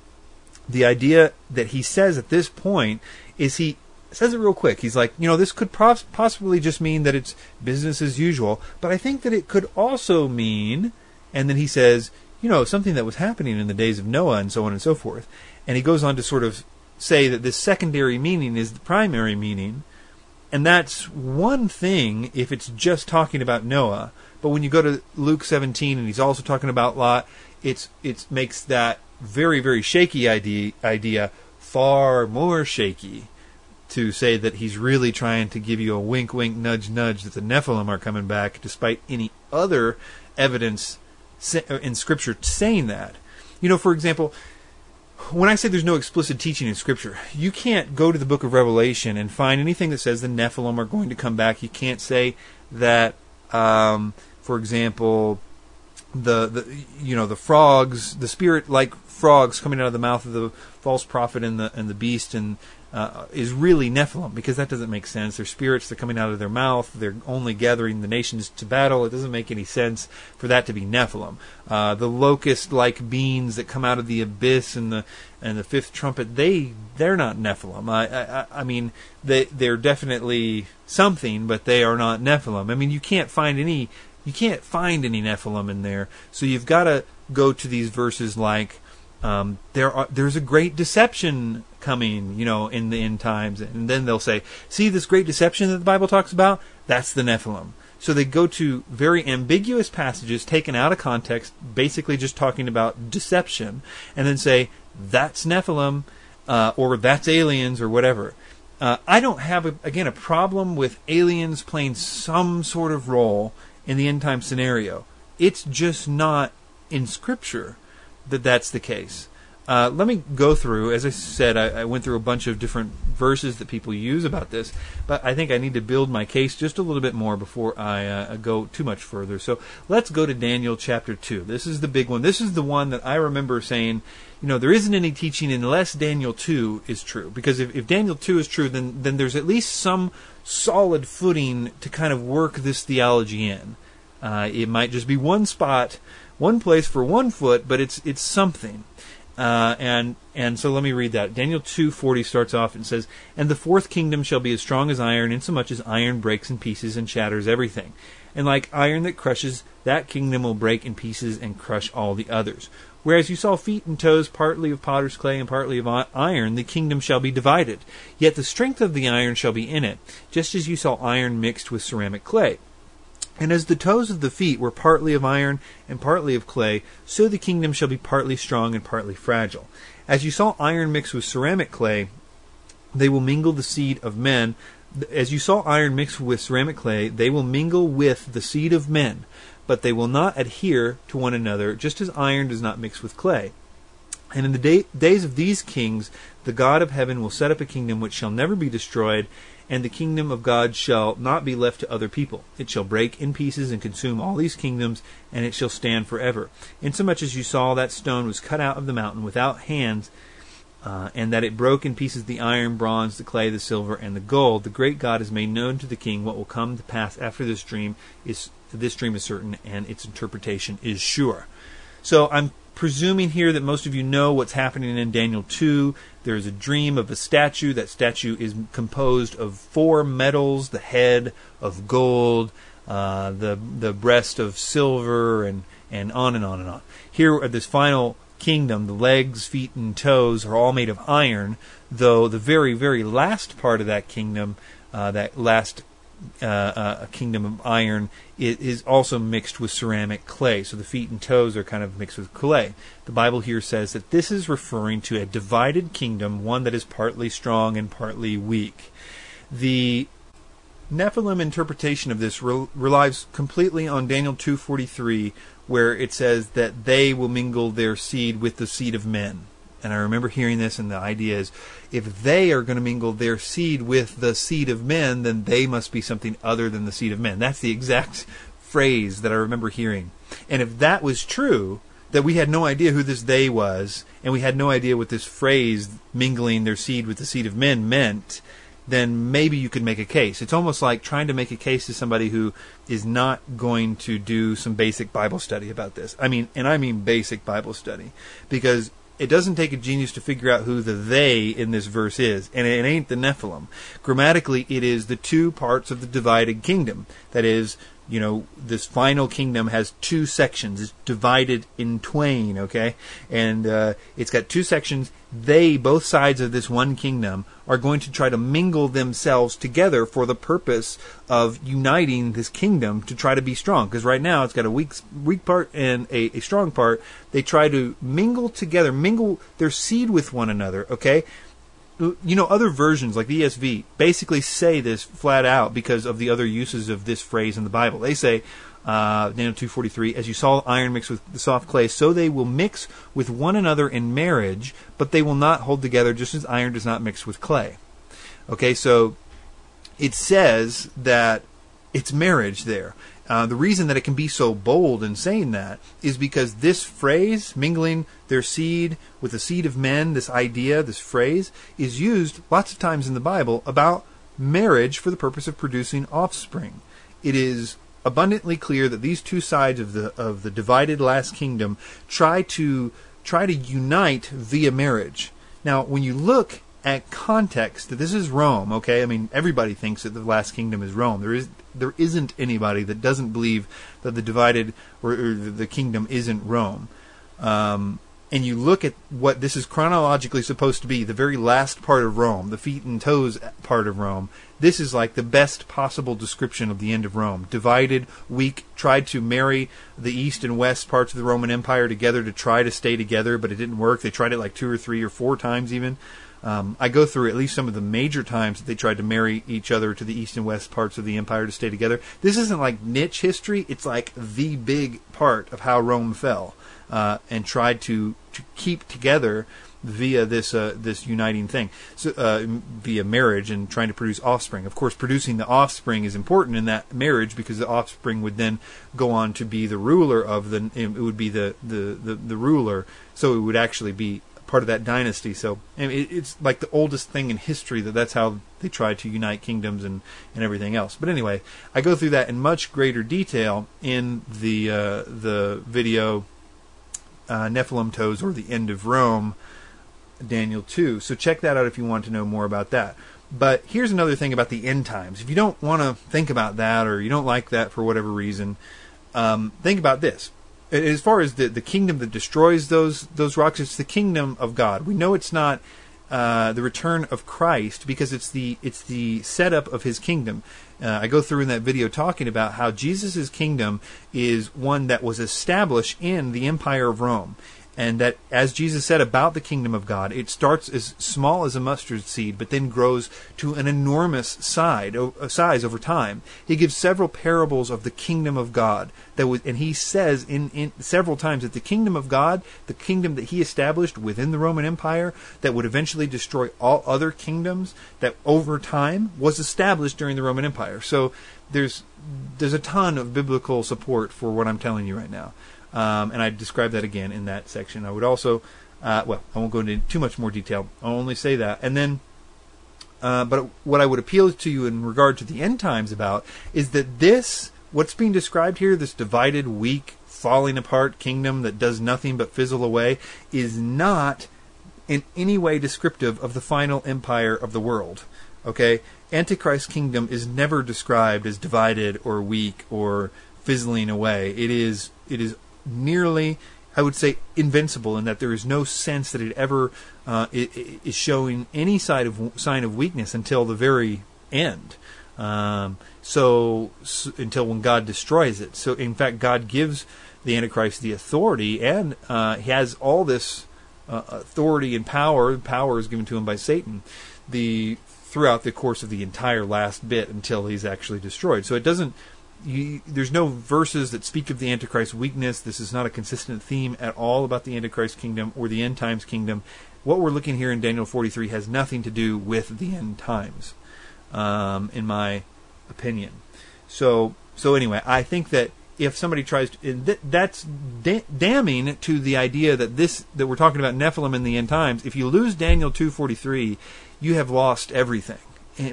Speaker 1: the idea that he says at this point is he says it real quick. He's like, you know, this could pos- possibly just mean that it's business as usual, but I think that it could also mean, and then he says, you know, something that was happening in the days of Noah and so on and so forth. And he goes on to sort of say that this secondary meaning is the primary meaning and that's one thing if it's just talking about Noah. But when you go to Luke 17 and he's also talking about Lot, it's it makes that very very shaky idea idea far more shaky to say that he's really trying to give you a wink wink nudge nudge that the Nephilim are coming back despite any other evidence in scripture saying that. You know, for example, when I say there's no explicit teaching in Scripture, you can't go to the book of Revelation and find anything that says the Nephilim are going to come back. You can't say that, um, for example, the, the you know the frogs, the spirit like frogs coming out of the mouth of the false prophet and the and the beast and uh, is really Nephilim because that doesn't make sense. They're spirits. They're coming out of their mouth. They're only gathering the nations to battle. It doesn't make any sense for that to be Nephilim. Uh, the locust-like beings that come out of the abyss and the and the fifth trumpet. They they're not Nephilim. I I, I mean they they're definitely something, but they are not Nephilim. I mean you can't find any you can't find any Nephilim in there. So you've got to go to these verses like um, there are there's a great deception coming, you know, in the end times, and then they'll say, see this great deception that the Bible talks about? That's the Nephilim. So they go to very ambiguous passages taken out of context, basically just talking about deception, and then say that's Nephilim, uh, or that's aliens, or whatever. Uh, I don't have a, again a problem with aliens playing some sort of role in the end time scenario. It's just not in Scripture that that's the case. Uh, let me go through. As I said, I, I, went through a bunch of different verses that people use about this, but I think I need to build my case just a little bit more before I uh, go too much further. So let's go to Daniel chapter 2. This is the big one. This is the one that I remember saying, you know, there isn't any teaching unless Daniel 2 is true. Because if, if Daniel 2 is true, then, then there's at least some solid footing to kind of work this theology in. Uh, it might just be one spot, one place for one foot, but it's it's something. Uh, and and so let me read that. Daniel two forty starts off and says, "And the fourth kingdom shall be as strong as iron, insomuch as iron breaks in pieces and shatters everything. And like iron that crushes, that kingdom will break in pieces and crush all the others. Whereas you saw feet and toes partly of potter's clay and partly of iron, the kingdom shall be divided. Yet the strength of the iron shall be in it, just as you saw iron mixed with ceramic clay." And as the toes of the feet were partly of iron and partly of clay, so the kingdom shall be partly strong and partly fragile. As you saw iron mixed with ceramic clay, they will mingle the seed of men. As you saw iron mixed with ceramic clay, they will mingle with the seed of men, but they will not adhere to one another, just as iron does not mix with clay. And in the day, days of these kings, the God of heaven will set up a kingdom which shall never be destroyed, and the kingdom of God shall not be left to other people. It shall break in pieces and consume all these kingdoms, and it shall stand forever. Insomuch as you saw that stone was cut out of the mountain without hands, uh, and that it broke in pieces the iron, bronze, the clay, the silver, and the gold, the great God has made known to the king what will come to pass after this dream is this dream is certain, and its interpretation is sure. So I'm presuming here that most of you know what's happening in Daniel 2. There's a dream of a statue. That statue is composed of four metals the head of gold, uh, the, the breast of silver, and, and on and on and on. Here at this final kingdom, the legs, feet, and toes are all made of iron, though the very, very last part of that kingdom, uh, that last uh, uh, a kingdom of iron it is also mixed with ceramic clay. So the feet and toes are kind of mixed with clay. The Bible here says that this is referring to a divided kingdom, one that is partly strong and partly weak. The Nephilim interpretation of this re- relies completely on Daniel 2:43 where it says that they will mingle their seed with the seed of men. And I remember hearing this, and the idea is if they are going to mingle their seed with the seed of men, then they must be something other than the seed of men. That's the exact phrase that I remember hearing. And if that was true, that we had no idea who this they was, and we had no idea what this phrase, mingling their seed with the seed of men, meant, then maybe you could make a case. It's almost like trying to make a case to somebody who is not going to do some basic Bible study about this. I mean, and I mean basic Bible study. Because it doesn't take a genius to figure out who the they in this verse is, and it ain't the Nephilim. Grammatically, it is the two parts of the divided kingdom. That is, you know, this final kingdom has two sections. It's divided in twain, okay? And uh, it's got two sections. They, both sides of this one kingdom, are going to try to mingle themselves together for the purpose of uniting this kingdom to try to be strong. Because right now it's got a weak, weak part and a, a strong part. They try to mingle together, mingle their seed with one another, okay? You know, other versions like the ESV basically say this flat out because of the other uses of this phrase in the Bible. They say, uh, Daniel 2.43, as you saw iron mix with the soft clay, so they will mix with one another in marriage, but they will not hold together just as iron does not mix with clay. Okay, so it says that it's marriage there. Uh, the reason that it can be so bold in saying that is because this phrase, mingling their seed with the seed of men, this idea, this phrase, is used lots of times in the Bible about marriage for the purpose of producing offspring. It is abundantly clear that these two sides of the of the divided last kingdom try to try to unite via marriage. Now, when you look at context, this is Rome, okay? I mean, everybody thinks that the last kingdom is Rome. There is there isn't anybody that doesn't believe that the divided or, or the kingdom isn't Rome. Um, and you look at what this is chronologically supposed to be, the very last part of Rome, the feet and toes part of Rome, this is like the best possible description of the end of Rome. Divided, weak, tried to marry the east and west parts of the Roman Empire together to try to stay together, but it didn't work. They tried it like two or three or four times even. Um, I go through at least some of the major times that they tried to marry each other to the east and west parts of the empire to stay together. This isn't like niche history, it's like the big part of how Rome fell uh, and tried to, to keep together via this uh, this uniting thing, so, uh, via marriage and trying to produce offspring. Of course, producing the offspring is important in that marriage because the offspring would then go on to be the ruler of the. It would be the the the, the ruler, so it would actually be part of that dynasty. So it, it's like the oldest thing in history that that's how they tried to unite kingdoms and, and everything else. But anyway, I go through that in much greater detail in the uh, the video uh, Nephilim Toes or the End of Rome, Daniel 2. So check that out if you want to know more about that. But here's another thing about the end times. If you don't want to think about that or you don't like that for whatever reason, um, think about this. As far as the, the kingdom that destroys those those rocks, it's the kingdom of God. We know it's not uh, the return of Christ because it's the it's the setup of His kingdom. Uh, I go through in that video talking about how Jesus' kingdom is one that was established in the empire of Rome and that as Jesus said about the kingdom of God, it starts as small as a mustard seed, but then grows to an enormous side, size over time. He gives several parables of the kingdom of God that was, and he says in, in several times that the kingdom of God, the kingdom that he established within the Roman Empire, that would eventually destroy all other kingdoms, that over time was established during the Roman Empire. So there's there's a ton of biblical support for what I'm telling you right now. Um, and I describe that again in that section. I would also, uh, well, I won't go into too much more detail. I'll only say that. And then, uh, but what I would appeal to you in regard to the end times about is that this, what's being described here, this divided, weak, falling apart kingdom that does nothing but fizzle away, is not in any way descriptive of the final empire of the world. Okay? Antichrist kingdom is never described as divided or weak or fizzling away. It is it is nearly, I would say, invincible in that there is no sense that it ever uh, is showing any side of sign of weakness until the very end. Um, so, so, until when God destroys it. So in fact, God gives the Antichrist the authority, and uh, he has all this uh, authority and power. Power is given to him by Satan. The throughout the course of the entire last bit until he's actually destroyed. So it doesn't you, there's no verses that speak of the Antichrist's weakness. This is not a consistent theme at all about the Antichrist kingdom or the end times kingdom. What we're looking here in Daniel 43 has nothing to do with the end times, um, in my opinion. So, so anyway, I think that if somebody tries to, th- that's da- damning to the idea that this that we're talking about Nephilim in the end times. If you lose Daniel 2:43, you have lost everything,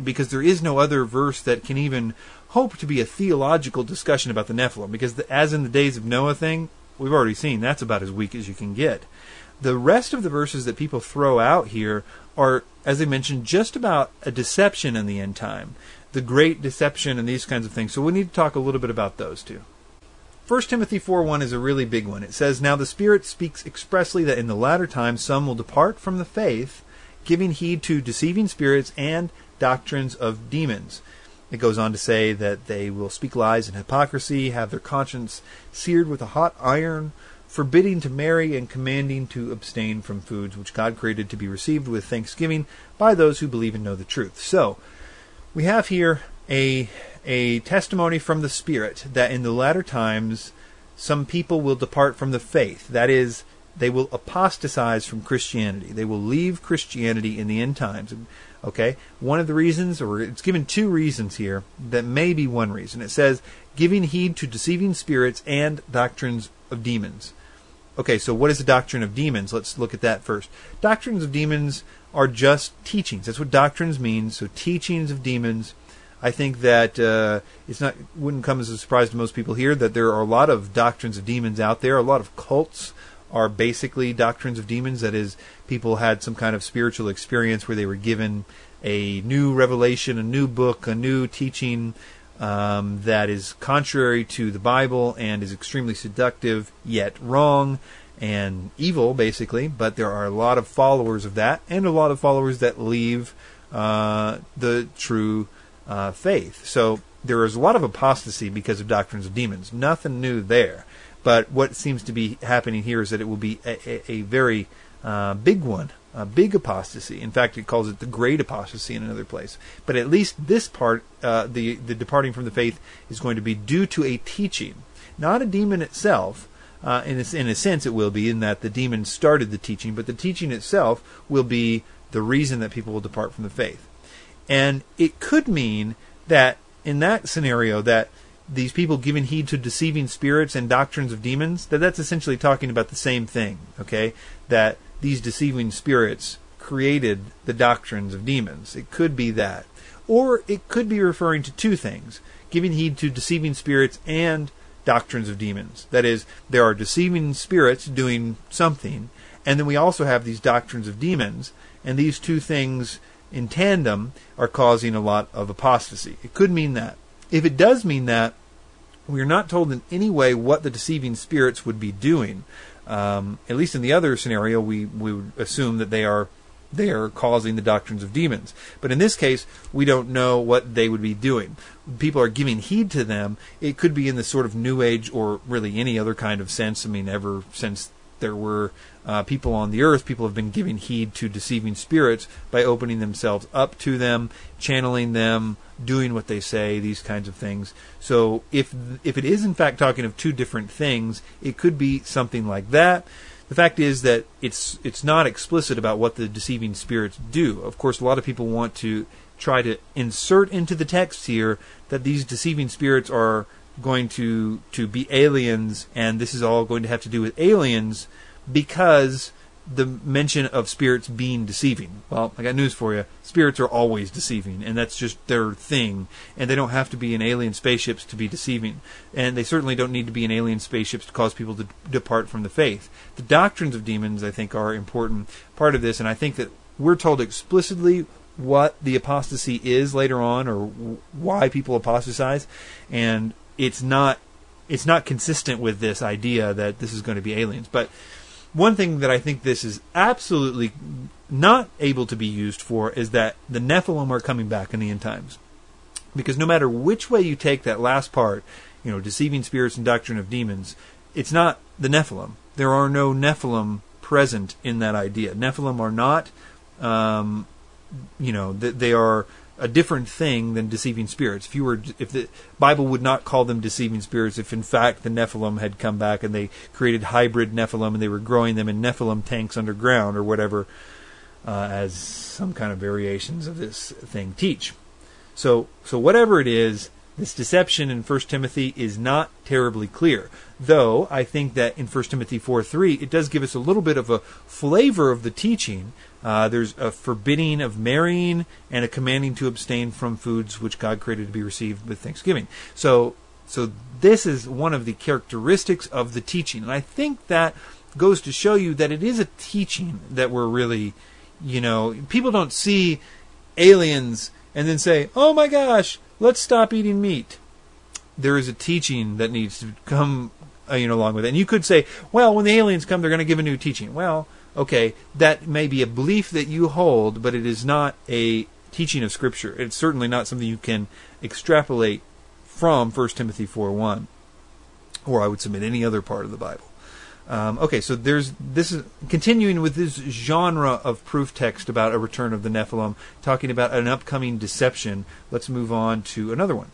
Speaker 1: because there is no other verse that can even hope to be a theological discussion about the Nephilim, because the, as in the days of Noah thing, we've already seen that's about as weak as you can get. The rest of the verses that people throw out here are, as I mentioned, just about a deception in the end time, the great deception and these kinds of things. So we need to talk a little bit about those too. 1 Timothy 4:1 is a really big one. It says, "Now the Spirit speaks expressly that in the latter times some will depart from the faith, giving heed to deceiving spirits and doctrines of demons." It goes on to say that they will speak lies and hypocrisy, have their conscience seared with a hot iron, forbidding to marry and commanding to abstain from foods which God created to be received with thanksgiving by those who believe and know the truth. So, we have here a a testimony from the Spirit that in the latter times some people will depart from the faith. That is, they will apostatize from Christianity. They will leave Christianity in the end times. Okay? One of the reasons, or it's given two reasons here, that may be one reason. It says, giving heed to deceiving spirits and doctrines of demons. Okay, so what is the doctrine of demons? Let's look at that first. Doctrines of demons are just teachings. That's what doctrines mean. So teachings of demons. I think that uh, it's not wouldn't come as a surprise to most people here that there are a lot of doctrines of demons out there. A lot of cults are basically doctrines of demons. That is, people had some kind of spiritual experience where they were given a new revelation, a new book, a new teaching, um, that is contrary to the Bible and is extremely seductive, yet wrong and evil, basically. But there are a lot of followers of that, and a lot of followers that leave uh, the true uh, faith. So there is a lot of apostasy because of doctrines of demons. Nothing new there. But what seems to be happening here is that it will be a, a, a very uh, big one, a big apostasy. In fact, it calls it the great apostasy in another place. But at least this part, uh, the the departing from the faith, is going to be due to a teaching, not a demon itself. Uh, in, a, in a sense, it will be in that the demon started the teaching, but the teaching itself will be the reason that people will depart from the faith. And it could mean that in that scenario, that these people giving heed to deceiving spirits and doctrines of demons, that that's essentially talking about the same thing, okay? That these deceiving spirits created the doctrines of demons. It could be that. Or it could be referring to two things giving heed to deceiving spirits and doctrines of demons. That is, there are deceiving spirits doing something, and then we also have these doctrines of demons, and these two things in tandem are causing a lot of apostasy. It could mean that. If it does mean that, we are not told in any way what the deceiving spirits would be doing. Um, at least in the other scenario, we, we would assume that they are they are causing the doctrines of demons. But in this case, we don't know what they would be doing. People are giving heed to them. It could be in the sort of New Age or really any other kind of sense. I mean, ever since there were uh, people on the earth, people have been giving heed to deceiving spirits by opening themselves up to them, channeling them, doing what they say, these kinds of things. So if if it is in fact talking of two different things, it could be something like that. The fact is that it's it's not explicit about what the deceiving spirits do. Of course, a lot of people want to try to insert into the text here that these deceiving spirits are going to to be aliens, and this is all going to have to do with aliens because the mention of spirits being deceiving. Well, I got news for you. Spirits are always deceiving, and that's just their thing. And they don't have to be in alien spaceships to be deceiving. And they certainly don't need to be in alien spaceships to cause people to depart from the faith. The doctrines of demons, I think, are important part of this, and I think that we're told explicitly what the apostasy is later on, or why people apostatize, and it's not it's not consistent with this idea that this is going to be aliens. But one thing that I think this is absolutely not able to be used for is that the Nephilim are coming back in the end times. Because no matter which way you take that last part, you know, deceiving spirits and doctrine of demons, it's not the Nephilim. There are no Nephilim present in that idea. Nephilim are not, um, you know, they are a different thing than deceiving spirits. If you were, if the Bible would not call them deceiving spirits, if in fact the Nephilim had come back and they created hybrid Nephilim and they were growing them in Nephilim tanks underground or whatever, uh, as some kind of variations of this thing teach. So, so whatever it is, this deception in 1 Timothy is not terribly clear. Though I think that in 1 Timothy 4 3, it does give us a little bit of a flavor of the teaching uh, there's a forbidding of marrying and a commanding to abstain from foods which God created to be received with thanksgiving. So, so this is one of the characteristics of the teaching, and I think that goes to show you that it is a teaching that we're really, you know, people don't see aliens and then say, "Oh my gosh, let's stop eating meat." There is a teaching that needs to come, uh, you know, along with it. And you could say, "Well, when the aliens come, they're going to give a new teaching." Well okay, that may be a belief that you hold, but it is not a teaching of Scripture. It's certainly not something you can extrapolate from 1 Timothy 4.1, or I would submit any other part of the Bible. Um, okay, so there's this is continuing with this genre of proof text about a return of the Nephilim, talking about an upcoming deception. Let's move on to another one.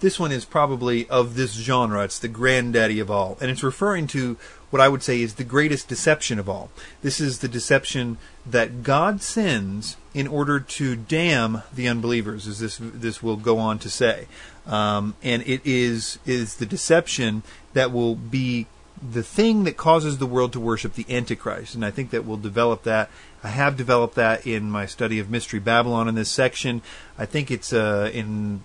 Speaker 1: This one is probably of this genre. It's the granddaddy of all, and it's referring to what I would say is the greatest deception of all. This is the deception that God sends in order to damn the unbelievers, as this this will go on to say, um, and it is is the deception that will be the thing that causes the world to worship the Antichrist, and I think that we'll develop that. I have developed that in my study of Mystery Babylon in this section. I think it's uh, in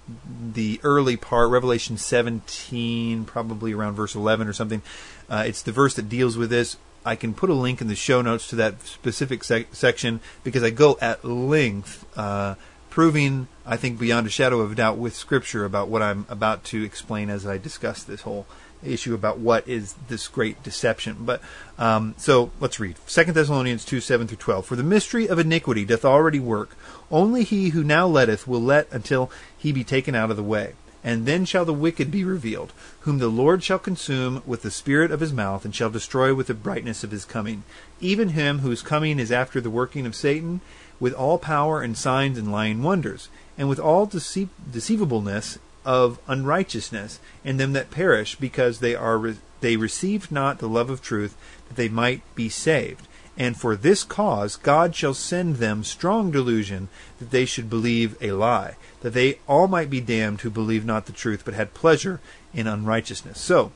Speaker 1: the early part, Revelation 17, probably around verse 11 or something. Uh, it's the verse that deals with this. I can put a link in the show notes to that specific sec- section because I go at length uh, proving, I think, beyond a shadow of a doubt with Scripture about what I'm about to explain as I discuss this whole issue about what is this great deception. But um, so let's read Second Thessalonians two seven through twelve. For the mystery of iniquity doth already work. Only he who now letteth will let until he be taken out of the way. And then shall the wicked be revealed, whom the Lord shall consume with the spirit of his mouth, and shall destroy with the brightness of his coming. Even him whose coming is after the working of Satan, with all power and signs and lying wonders, and with all deceiv- deceivableness of unrighteousness and them that perish, because they are re- they received not the love of truth, that they might be saved. And for this cause God shall send them strong delusion, that they should believe a lie, that they all might be damned who believe not the truth, but had pleasure in unrighteousness. So,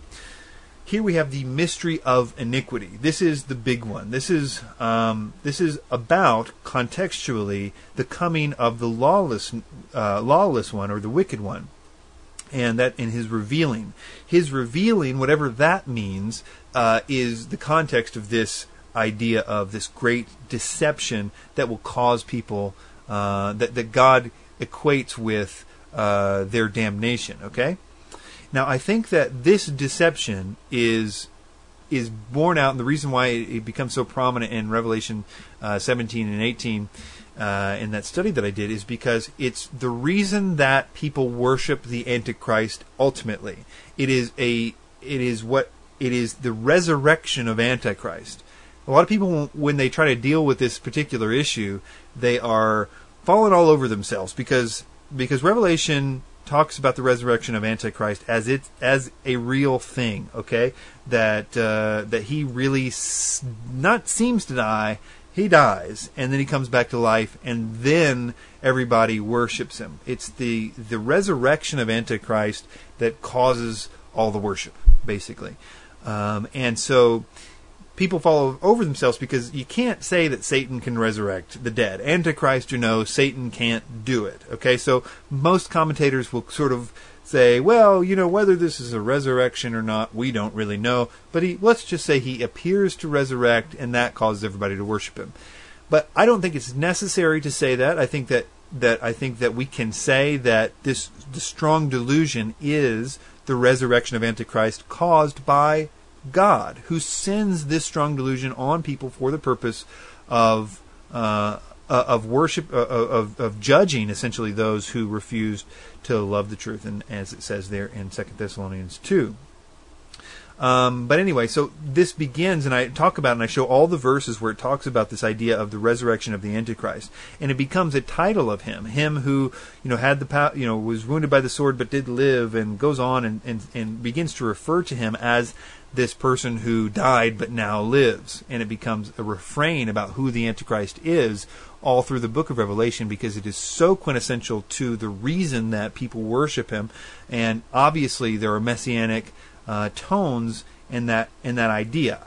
Speaker 1: here we have the mystery of iniquity. This is the big one. This is um, this is about contextually the coming of the lawless uh, lawless one or the wicked one, and that in his revealing, his revealing, whatever that means, uh, is the context of this idea of this great deception that will cause people uh, that that God equates with uh, their damnation. Okay. Now, I think that this deception is is borne out, and the reason why it, becomes so prominent in Revelation uh, 17 and 18 uh, in that study that I did is because it's the reason that people worship the Antichrist. Ultimately, it is a it is what it is the resurrection of Antichrist. A lot of people, when they try to deal with this particular issue, they are falling all over themselves because because Revelation talks about the resurrection of Antichrist as it as a real thing. Okay, that uh, that he really s- not seems to die. He dies, and then he comes back to life, and then everybody worships him. It's the the resurrection of Antichrist that causes all the worship, basically. Um, and so people fall over themselves because you can't say that Satan can resurrect the dead. Antichrist you know Satan can't do it. Okay, so most commentators will sort of say, well, you know, whether this is a resurrection or not, we don't really know. But he, let's just say he appears to resurrect, and that causes everybody to worship him. But I don't think it's necessary to say that. I think that that I think that we can say that this the strong delusion is the resurrection of Antichrist caused by God, who sends this strong delusion on people for the purpose of uh, uh of worship, uh, of, of judging essentially those who refused to love the truth, and as it says there in Second Thessalonians two. Um, but anyway, so this begins, and I talk about, and I show all the verses where it talks about this idea of the resurrection of the Antichrist, and it becomes a title of him, him who you know had the you know was wounded by the sword but did live, and goes on and, and and begins to refer to him as this person who died but now lives, and it becomes a refrain about who the Antichrist is all through the book of Revelation because it is so quintessential to the reason that people worship him, and obviously there are messianic uh, tones in that in that idea.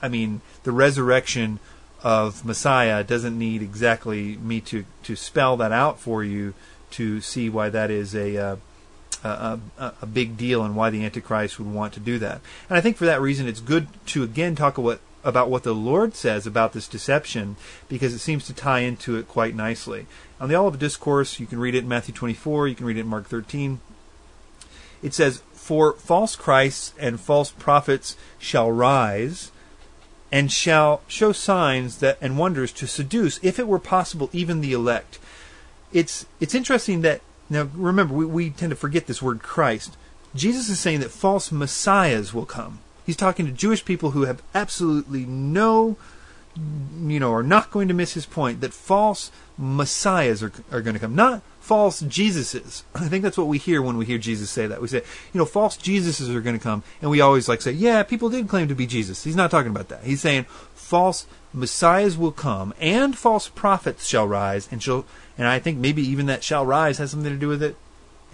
Speaker 1: I mean, the resurrection of Messiah doesn't need exactly me to to spell that out for you to see why that is a uh, a, a, a, big deal and why the Antichrist would want to do that. And I think for that reason, it's good to again talk about about what the Lord says about this deception because it seems to tie into it quite nicely. On the Olivet Discourse, you can read it in Matthew 24, you can read it in Mark 13. It says, for false Christs and false prophets shall rise, and shall show signs that and wonders to seduce, if it were possible, even the elect. It's it's interesting that now remember we, we tend to forget this word Christ. Jesus is saying that false messiahs will come. He's talking to Jewish people who have absolutely no you know, are not going to miss his point that false messiahs are, are going to come. Not false Jesuses. I think that's what we hear when we hear Jesus say that. We say, you know, false Jesuses are going to come, and we always like say, yeah, people did claim to be Jesus. He's not talking about that. He's saying false messiahs will come, and false prophets shall rise, and shall, and I think maybe even that shall rise has something to do with it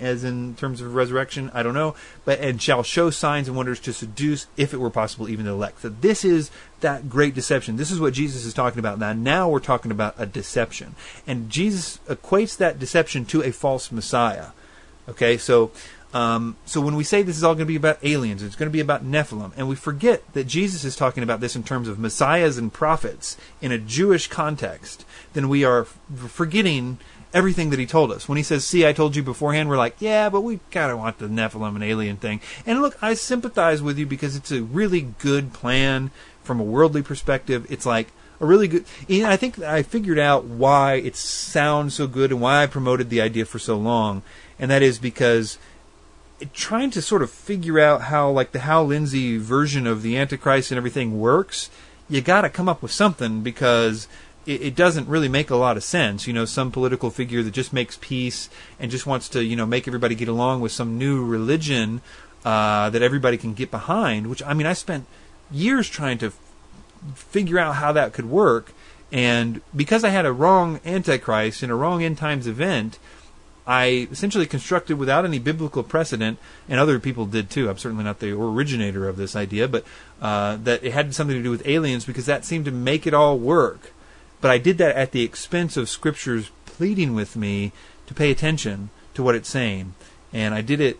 Speaker 1: as in terms of resurrection, I don't know, but and shall show signs and wonders to seduce, if it were possible, even the elect. So this is that great deception. This is what Jesus is talking about. Now, now we're talking about a deception, and Jesus equates that deception to a false Messiah. Okay, so. Um, so when we say this is all going to be about aliens, it's going to be about Nephilim, and we forget that Jesus is talking about this in terms of messiahs and prophets in a Jewish context, then we are forgetting everything that he told us. When he says, "See, I told you beforehand," we're like, "Yeah, but we kind of want the Nephilim and alien thing." And look, I sympathize with you because it's a really good plan from a worldly perspective. It's like a really good. I think I figured out why it sounds so good and why I promoted the idea for so long, and that is because trying to sort of figure out how like the Hal Lindsey version of the Antichrist and everything works, you got to come up with something because it, it, doesn't really make a lot of sense. You know, some political figure that just makes peace and just wants to you know make everybody get along with some new religion uh, that everybody can get behind. Which I mean, I spent years trying to f- figure out how that could work. And because I had a wrong Antichrist and a wrong end times event, I essentially constructed without any biblical precedent, and other people did too. I'm certainly not the originator of this idea, but uh, that it had something to do with aliens because that seemed to make it all work. But I did that at the expense of Scripture's pleading with me to pay attention to what it's saying, and I did it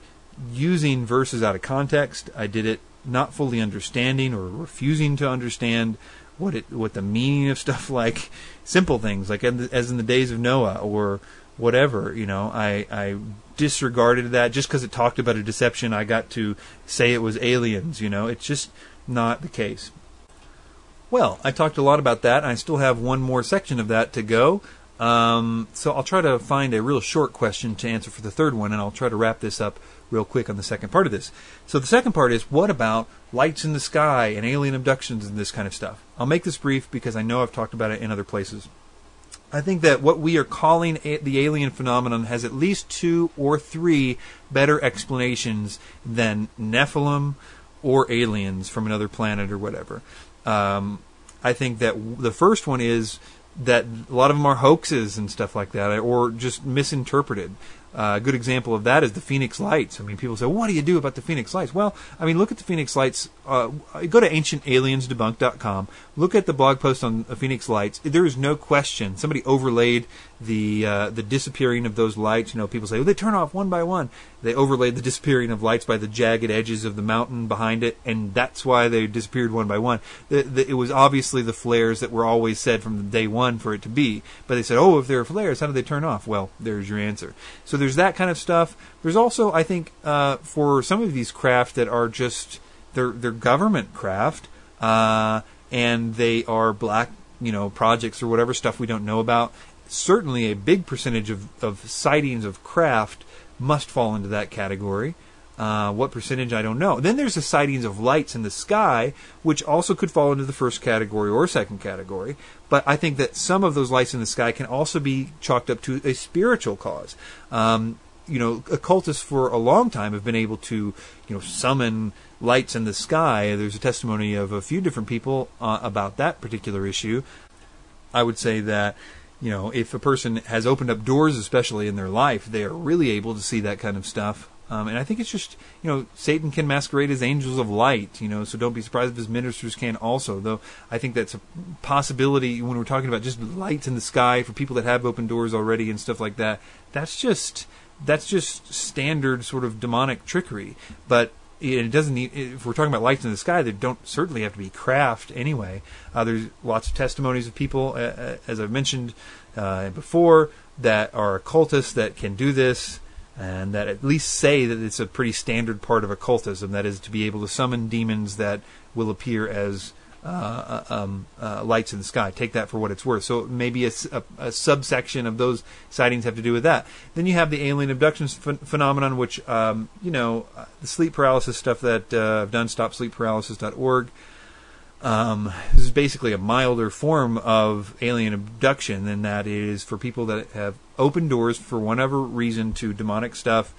Speaker 1: using verses out of context. I did it not fully understanding or refusing to understand what it what the meaning of stuff like simple things like as in the days of Noah or whatever. You know, I I disregarded that just because it talked about a deception. I got to say it was aliens. You know, it's just not the case. Well, I talked a lot about that. I still have one more section of that to go. Um, so I'll try to find a real short question to answer for the third one, and I'll try to wrap this up real quick on the second part of this. So the second part is what about lights in the sky and alien abductions and this kind of stuff? I'll make this brief because I know I've talked about it in other places. I think that what we are calling a- the alien phenomenon has at least two or three better explanations than Nephilim or aliens from another planet or whatever. Um, I think that w- the first one is that a lot of them are hoaxes and stuff like that, or just misinterpreted. Uh, a good example of that is the Phoenix Lights. I mean, people say, "What do you do about the Phoenix Lights?" Well, I mean, look at the Phoenix Lights. Uh, go to ancientaliensdebunked.com. Look at the blog post on the Phoenix Lights. There is no question. Somebody overlaid the uh, the disappearing of those lights. You know, people say, "Well, they turn off one by one." They overlaid the disappearing of lights by the jagged edges of the mountain behind it, and that's why they disappeared one by one. The, the, it was obviously the flares that were always said from day one for it to be. But they said, "Oh, if there are flares, how do they turn off?" Well, there's your answer. So there's that kind of stuff. There's also, I think, uh, for some of these craft that are just they're they're government craft, uh, and they are black, you know, projects or whatever stuff we don't know about. Certainly, a big percentage of, of sightings of craft must fall into that category. Uh, what percentage I don't know. Then there's the sightings of lights in the sky, which also could fall into the first category or second category. But I think that some of those lights in the sky can also be chalked up to a spiritual cause. Um, you know, occultists for a long time have been able to, you know, summon lights in the sky. There's a testimony of a few different people uh, about that particular issue. I would say that you know, if a person has opened up doors, especially in their life, they are really able to see that kind of stuff. Um, and I think it's just, you know, Satan can masquerade as angels of light, you know, so don't be surprised if his ministers can also. Though I think that's a possibility when we're talking about just lights in the sky for people that have open doors already and stuff like that. That's just that's just standard sort of demonic trickery. But it doesn't need if we're talking about lights in the sky they don't certainly have to be craft anyway. Uh, there's lots of testimonies of people uh, uh, as i've mentioned uh, before that are occultists that can do this and that at least say that it's a pretty standard part of occultism. That is to be able to summon demons that will appear as uh, um, uh, lights in the sky. Take that for what it's worth. So maybe a, a, a, subsection of those sightings have to do with that. Then you have the alien abduction ph- phenomenon, which um, you know uh, the sleep paralysis stuff that uh, I've done. StopSleepParalysis.org. Um, this is basically a milder form of alien abduction, and that is for people that have opened doors for whatever reason to demonic stuff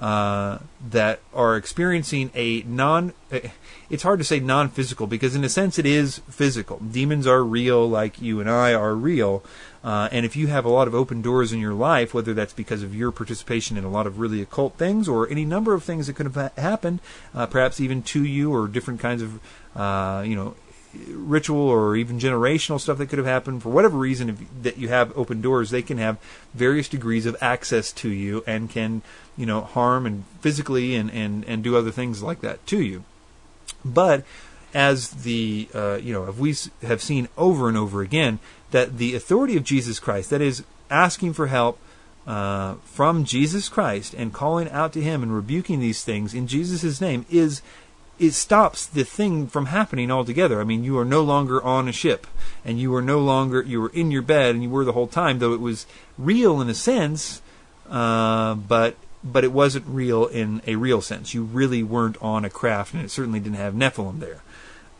Speaker 1: uh, that are experiencing a non. It's hard to say non-physical because, in a sense, it is physical. Demons are real, like you and I are real. Uh, and if you have a lot of open doors in your life, whether that's because of your participation in a lot of really occult things or any number of things that could have ha- happened, uh, perhaps even to you or different kinds of, uh, you know, ritual or even generational stuff that could have happened. For whatever reason if, that you have open doors they can have various degrees of access to you and can you know harm and physically and and and do other things like that to you. But as the uh, you know, if we have seen over and over again that the authority of Jesus Christ, that is asking for help uh, from Jesus Christ and calling out to Him and rebuking these things in Jesus' name is it stops the thing from happening altogether. I mean, you are no longer on a ship, and you are no longer you were in your bed, and you were the whole time. Though it was real in a sense, uh, but but it wasn't real in a real sense. You really weren't on a craft, and it certainly didn't have Nephilim there.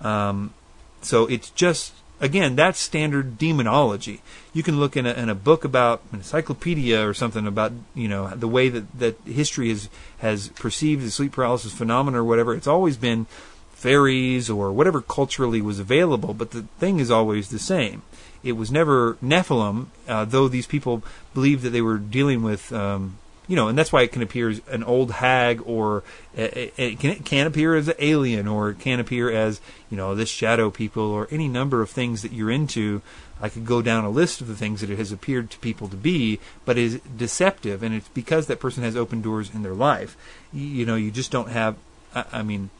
Speaker 1: Um, so it's just again that's standard demonology. You can look in a, in a book about an encyclopedia or something about you know the way that that history has has perceived the sleep paralysis phenomenon or whatever. It's always been fairies or whatever culturally was available, but the thing is always the same. It was never Nephilim, uh, though these people believed that they were dealing with um, you know, and that's why it can appear as an old hag, or it, it, can, it can appear as an alien, or it can appear as you know this shadow people, or any number of things that you're into. I could go down a list of the things that it has appeared to people to be, but is deceptive, and it's because that person has open doors in their life. You, you know, you just don't have. I, I mean,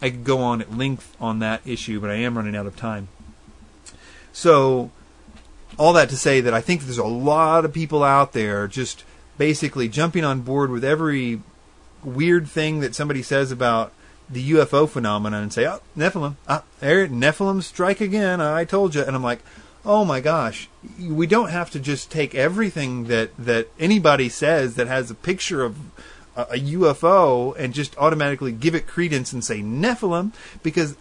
Speaker 1: I could go on at length on that issue, but I am running out of time. So, all that to say that I think there's a lot of people out there just basically jumping on board with every weird thing that somebody says about the UFO phenomenon and say, "Oh, Nephilim, ah, there, Nephilim strike again." I told you, and I'm like, "Oh my gosh, we don't have to just take everything that that anybody says that has a picture of." a UFO and just automatically give it credence and say Nephilim because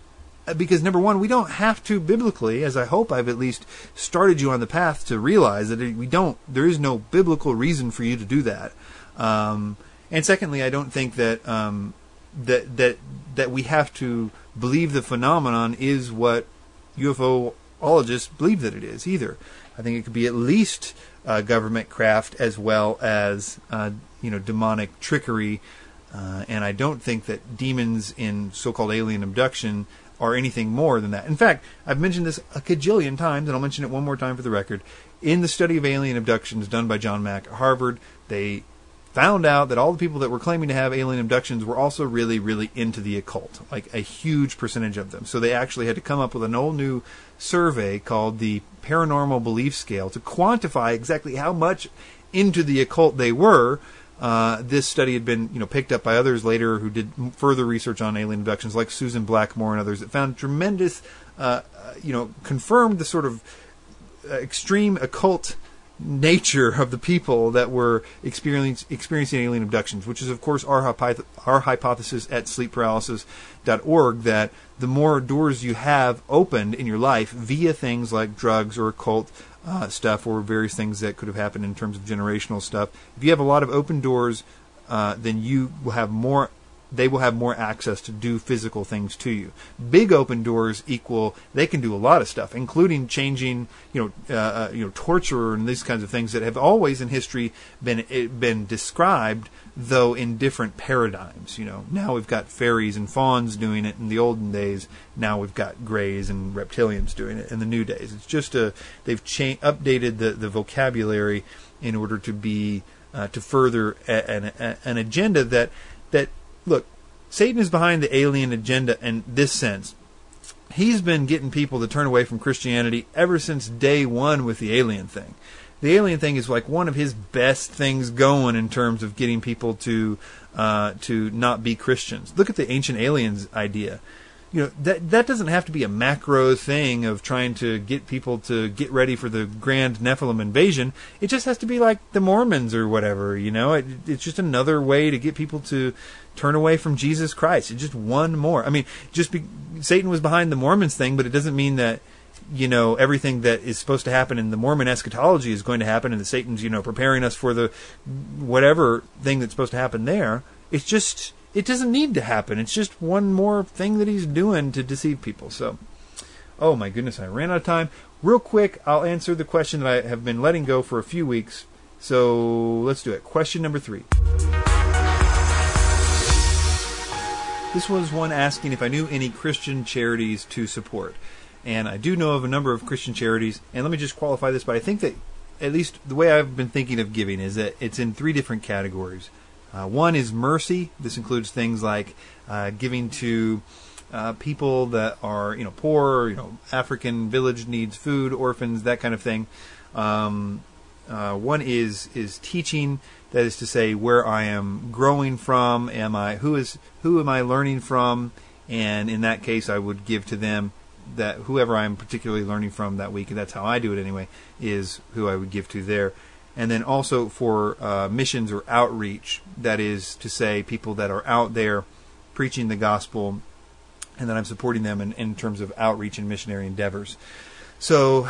Speaker 1: because number one, we don't have to biblically, as I hope I've at least started you on the path to realize that we don't. There is no biblical reason for you to do that. Um, and secondly, I don't think that um, that that that we have to believe the phenomenon is what UFOologists believe that it is either. I think it could be at least uh, government craft as well as uh, you know demonic trickery. Uh, and I don't think that demons in so-called alien abduction are anything more than that. In fact, I've mentioned this a cajillion times, and I'll mention it one more time for the record. In the study of alien abductions done by John Mack at Harvard, they found out that all the people that were claiming to have alien abductions were also really, really into the occult, like a huge percentage of them. So they actually had to come up with an old new survey called the Paranormal Belief Scale to quantify exactly how much into the occult they were uh, this study had been, you know, picked up by others later who did further research on alien abductions, like Susan Blackmore and others, that found tremendous, uh, uh, you know, confirmed the sort of uh, extreme occult nature of the people that were experiencing, alien abductions, which is, of course, our, our hypothesis at sleepparalysis.org that the more doors you have opened in your life via things like drugs or occult uh, stuff or various things that could have happened in terms of generational stuff. If you have a lot of open doors, uh, then you will have more. They will have more access to do physical things to you. Big open doors equal they can do a lot of stuff, including changing, you know, uh, uh you know, torture and these kinds of things that have always in history been eh, been described though in different paradigms. You know, now we've got fairies and fauns doing it in the olden days. Now we've got greys and reptilians doing it in the new days. It's just a they've cha- updated the the vocabulary in order to be uh, to further a, an, a, an agenda that that look. Satan is behind the alien agenda in this sense. He's been getting people to turn away from Christianity ever since day one with the alien thing the alien thing is like one of his best things going in terms of getting people to uh, to not be Christians. Look at the ancient aliens idea. You know that that doesn't have to be a macro thing of trying to get people to get ready for the grand Nephilim invasion. It just has to be like the Mormons or whatever. You know, it, it's just another way to get people to turn away from Jesus Christ. It's just one more. I mean, just be, Satan was behind the Mormons thing, but it doesn't mean that you know everything that is supposed to happen in the Mormon eschatology is going to happen, and that Satan's you know preparing us for the whatever thing that's supposed to happen there. It's just it doesn't need to happen. It's just one more thing that he's doing to deceive people. So, oh my goodness, I ran out of time. Real quick, I'll answer the question that I have been letting go for a few weeks. So let's do it. Question number three. This was one asking if I knew any Christian charities to support. And I do know of a number of Christian charities. And let me just qualify this, but I think that at least the way I've been thinking of giving is that it's in three different categories. Uh, one is mercy. This includes things like uh, giving to uh, people that are you know poor, you know African village needs food, orphans, that kind of thing. Um, Uh, one is is teaching. That is to say, where I am growing from. Am I who is who am I learning from? And in that case, I would give to them that whoever I'm particularly learning from that week. And that's how I do it anyway. Is who I would give to there. And then also for uh, missions or outreach. That is to say, people that are out there preaching the gospel, and that I'm supporting them in, in terms of outreach and missionary endeavors. So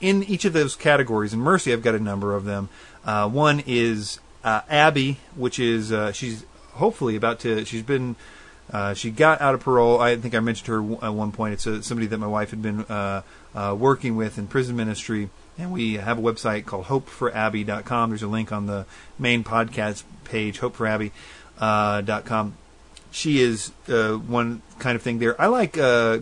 Speaker 1: in each of those categories, in Mercy, I've got a number of them. Uh, one is uh, Abby, which is uh, she's hopefully about to. She's been uh, she got out of parole. I think I mentioned her at one point. It's a, somebody that my wife had been uh, uh, working with in prison ministry, and we have a website called HopeForAbby.com. There's a link on the main podcast page, HopeForAbby.com. She is one kind of thing there. I like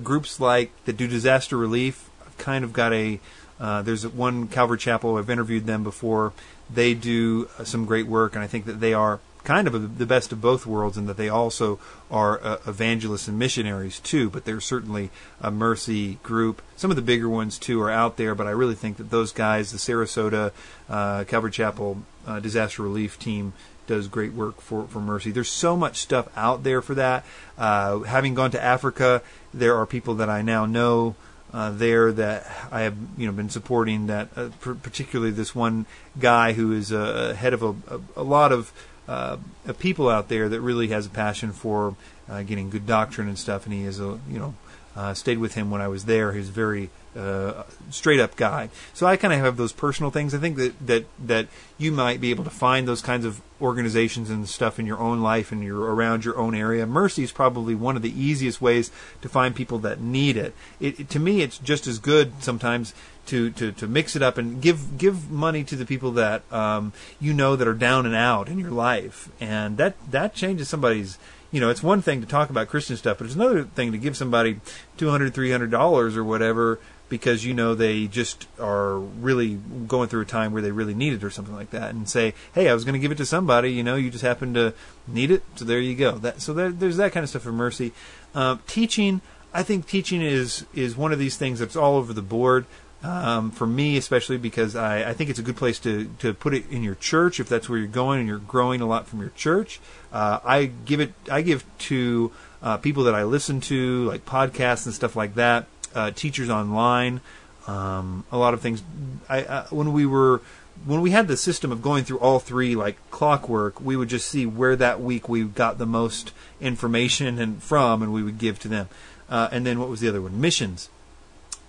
Speaker 1: groups like that do disaster relief. I've kind of got a uh, there's one Calvary Chapel. I've interviewed them before. They do uh, some great work, and I think that they are kind of a, the best of both worlds, and that they also are uh, evangelists and missionaries too. But they're certainly a mercy group. Some of the bigger ones too are out there, but I really think that those guys, the Sarasota uh, Calvary Chapel uh, disaster relief team, does great work for, for Mercy. There's so much stuff out there for that. Uh, having gone to Africa, there are people that I now know uh, there that I have you know been supporting. That uh, particularly this one guy who is uh, head of a, a, a lot of uh, people out there that really has a passion for uh, getting good doctrine and stuff. And he is a you know uh, stayed with him when I was there. He's very uh, straight up guy. So I kind of have those personal things. I think that that that you might be able to find those kinds of organizations and stuff in your own life and you're around your own area. Mercy is probably one of the easiest ways to find people that need it. it, it to me, it's just as good sometimes to, to, to mix it up and give give money to the people that um, you know that are down and out in your life, and that that changes somebody's you know, it's one thing to talk about Christian stuff, but it's another thing to give somebody two hundred, three hundred dollars or whatever because you know they just are really going through a time where they really need it or something like that, and say, "Hey, I was going to give it to somebody. You know, you just happen to need it, so there you go." That so there, there's that kind of stuff for mercy. Uh, teaching, I think teaching is is one of these things that's all over the board. Um, for me, especially because I, I think it's a good place to, to put it in your church if that's where you're going and you're growing a lot from your church. Uh, I give it I give to uh, people that I listen to, like podcasts and stuff like that uh, teachers online, um, a lot of things. I, when we were when we had the system of going through all three like clockwork, we would just see where that week we got the most information and from, and we would give to them. Uh, and then what was the other one? Missions.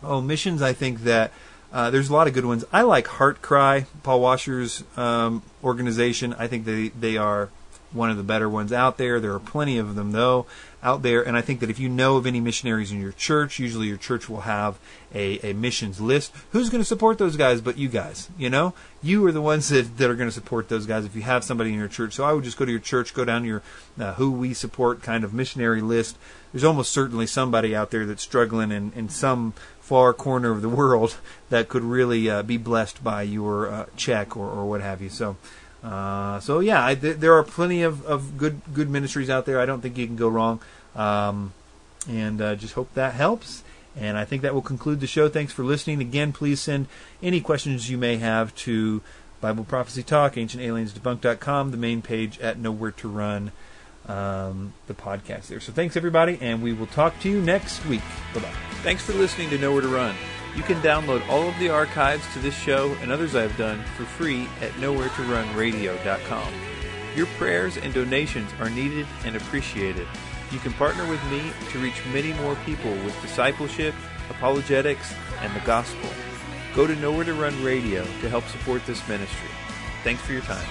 Speaker 1: Oh, missions. I think that uh, there's a lot of good ones. I like Heart Cry, Paul Washer's um, organization. I think they they are one of the better ones out there. There are plenty of them though out there, and I think that if you know of any missionaries in your church, usually your church will have a, a missions list. Who's going to support those guys but you guys? You know, you are the ones that, that are going to support those guys if you have somebody in your church. So I would just go to your church, go down your uh, who we support kind of missionary list. There's almost certainly somebody out there that's struggling in, in some far corner of the world that could really uh, be blessed by your uh, check or, or what have you. So uh, so yeah, I, th- there are plenty of, of good good ministries out there. I don't think you can go wrong, um, and uh, just hope that helps. And I think that will conclude the show. Thanks for listening. Again, please send any questions you may have to Bible Prophecy Talk, AncientAliensDebunked.com, the main page at Nowhere to Run, um, the podcast there. So thanks everybody, and we will talk to you next week. Bye bye.
Speaker 2: Thanks for listening to Nowhere to Run. You can download all of the archives to this show and others I have done for free at nowheretorunradio.com. Your prayers and donations are needed and appreciated. You can partner with me to reach many more people with discipleship, apologetics, and the gospel. Go to Nowhere to Run Radio to help support this ministry. Thanks for your time.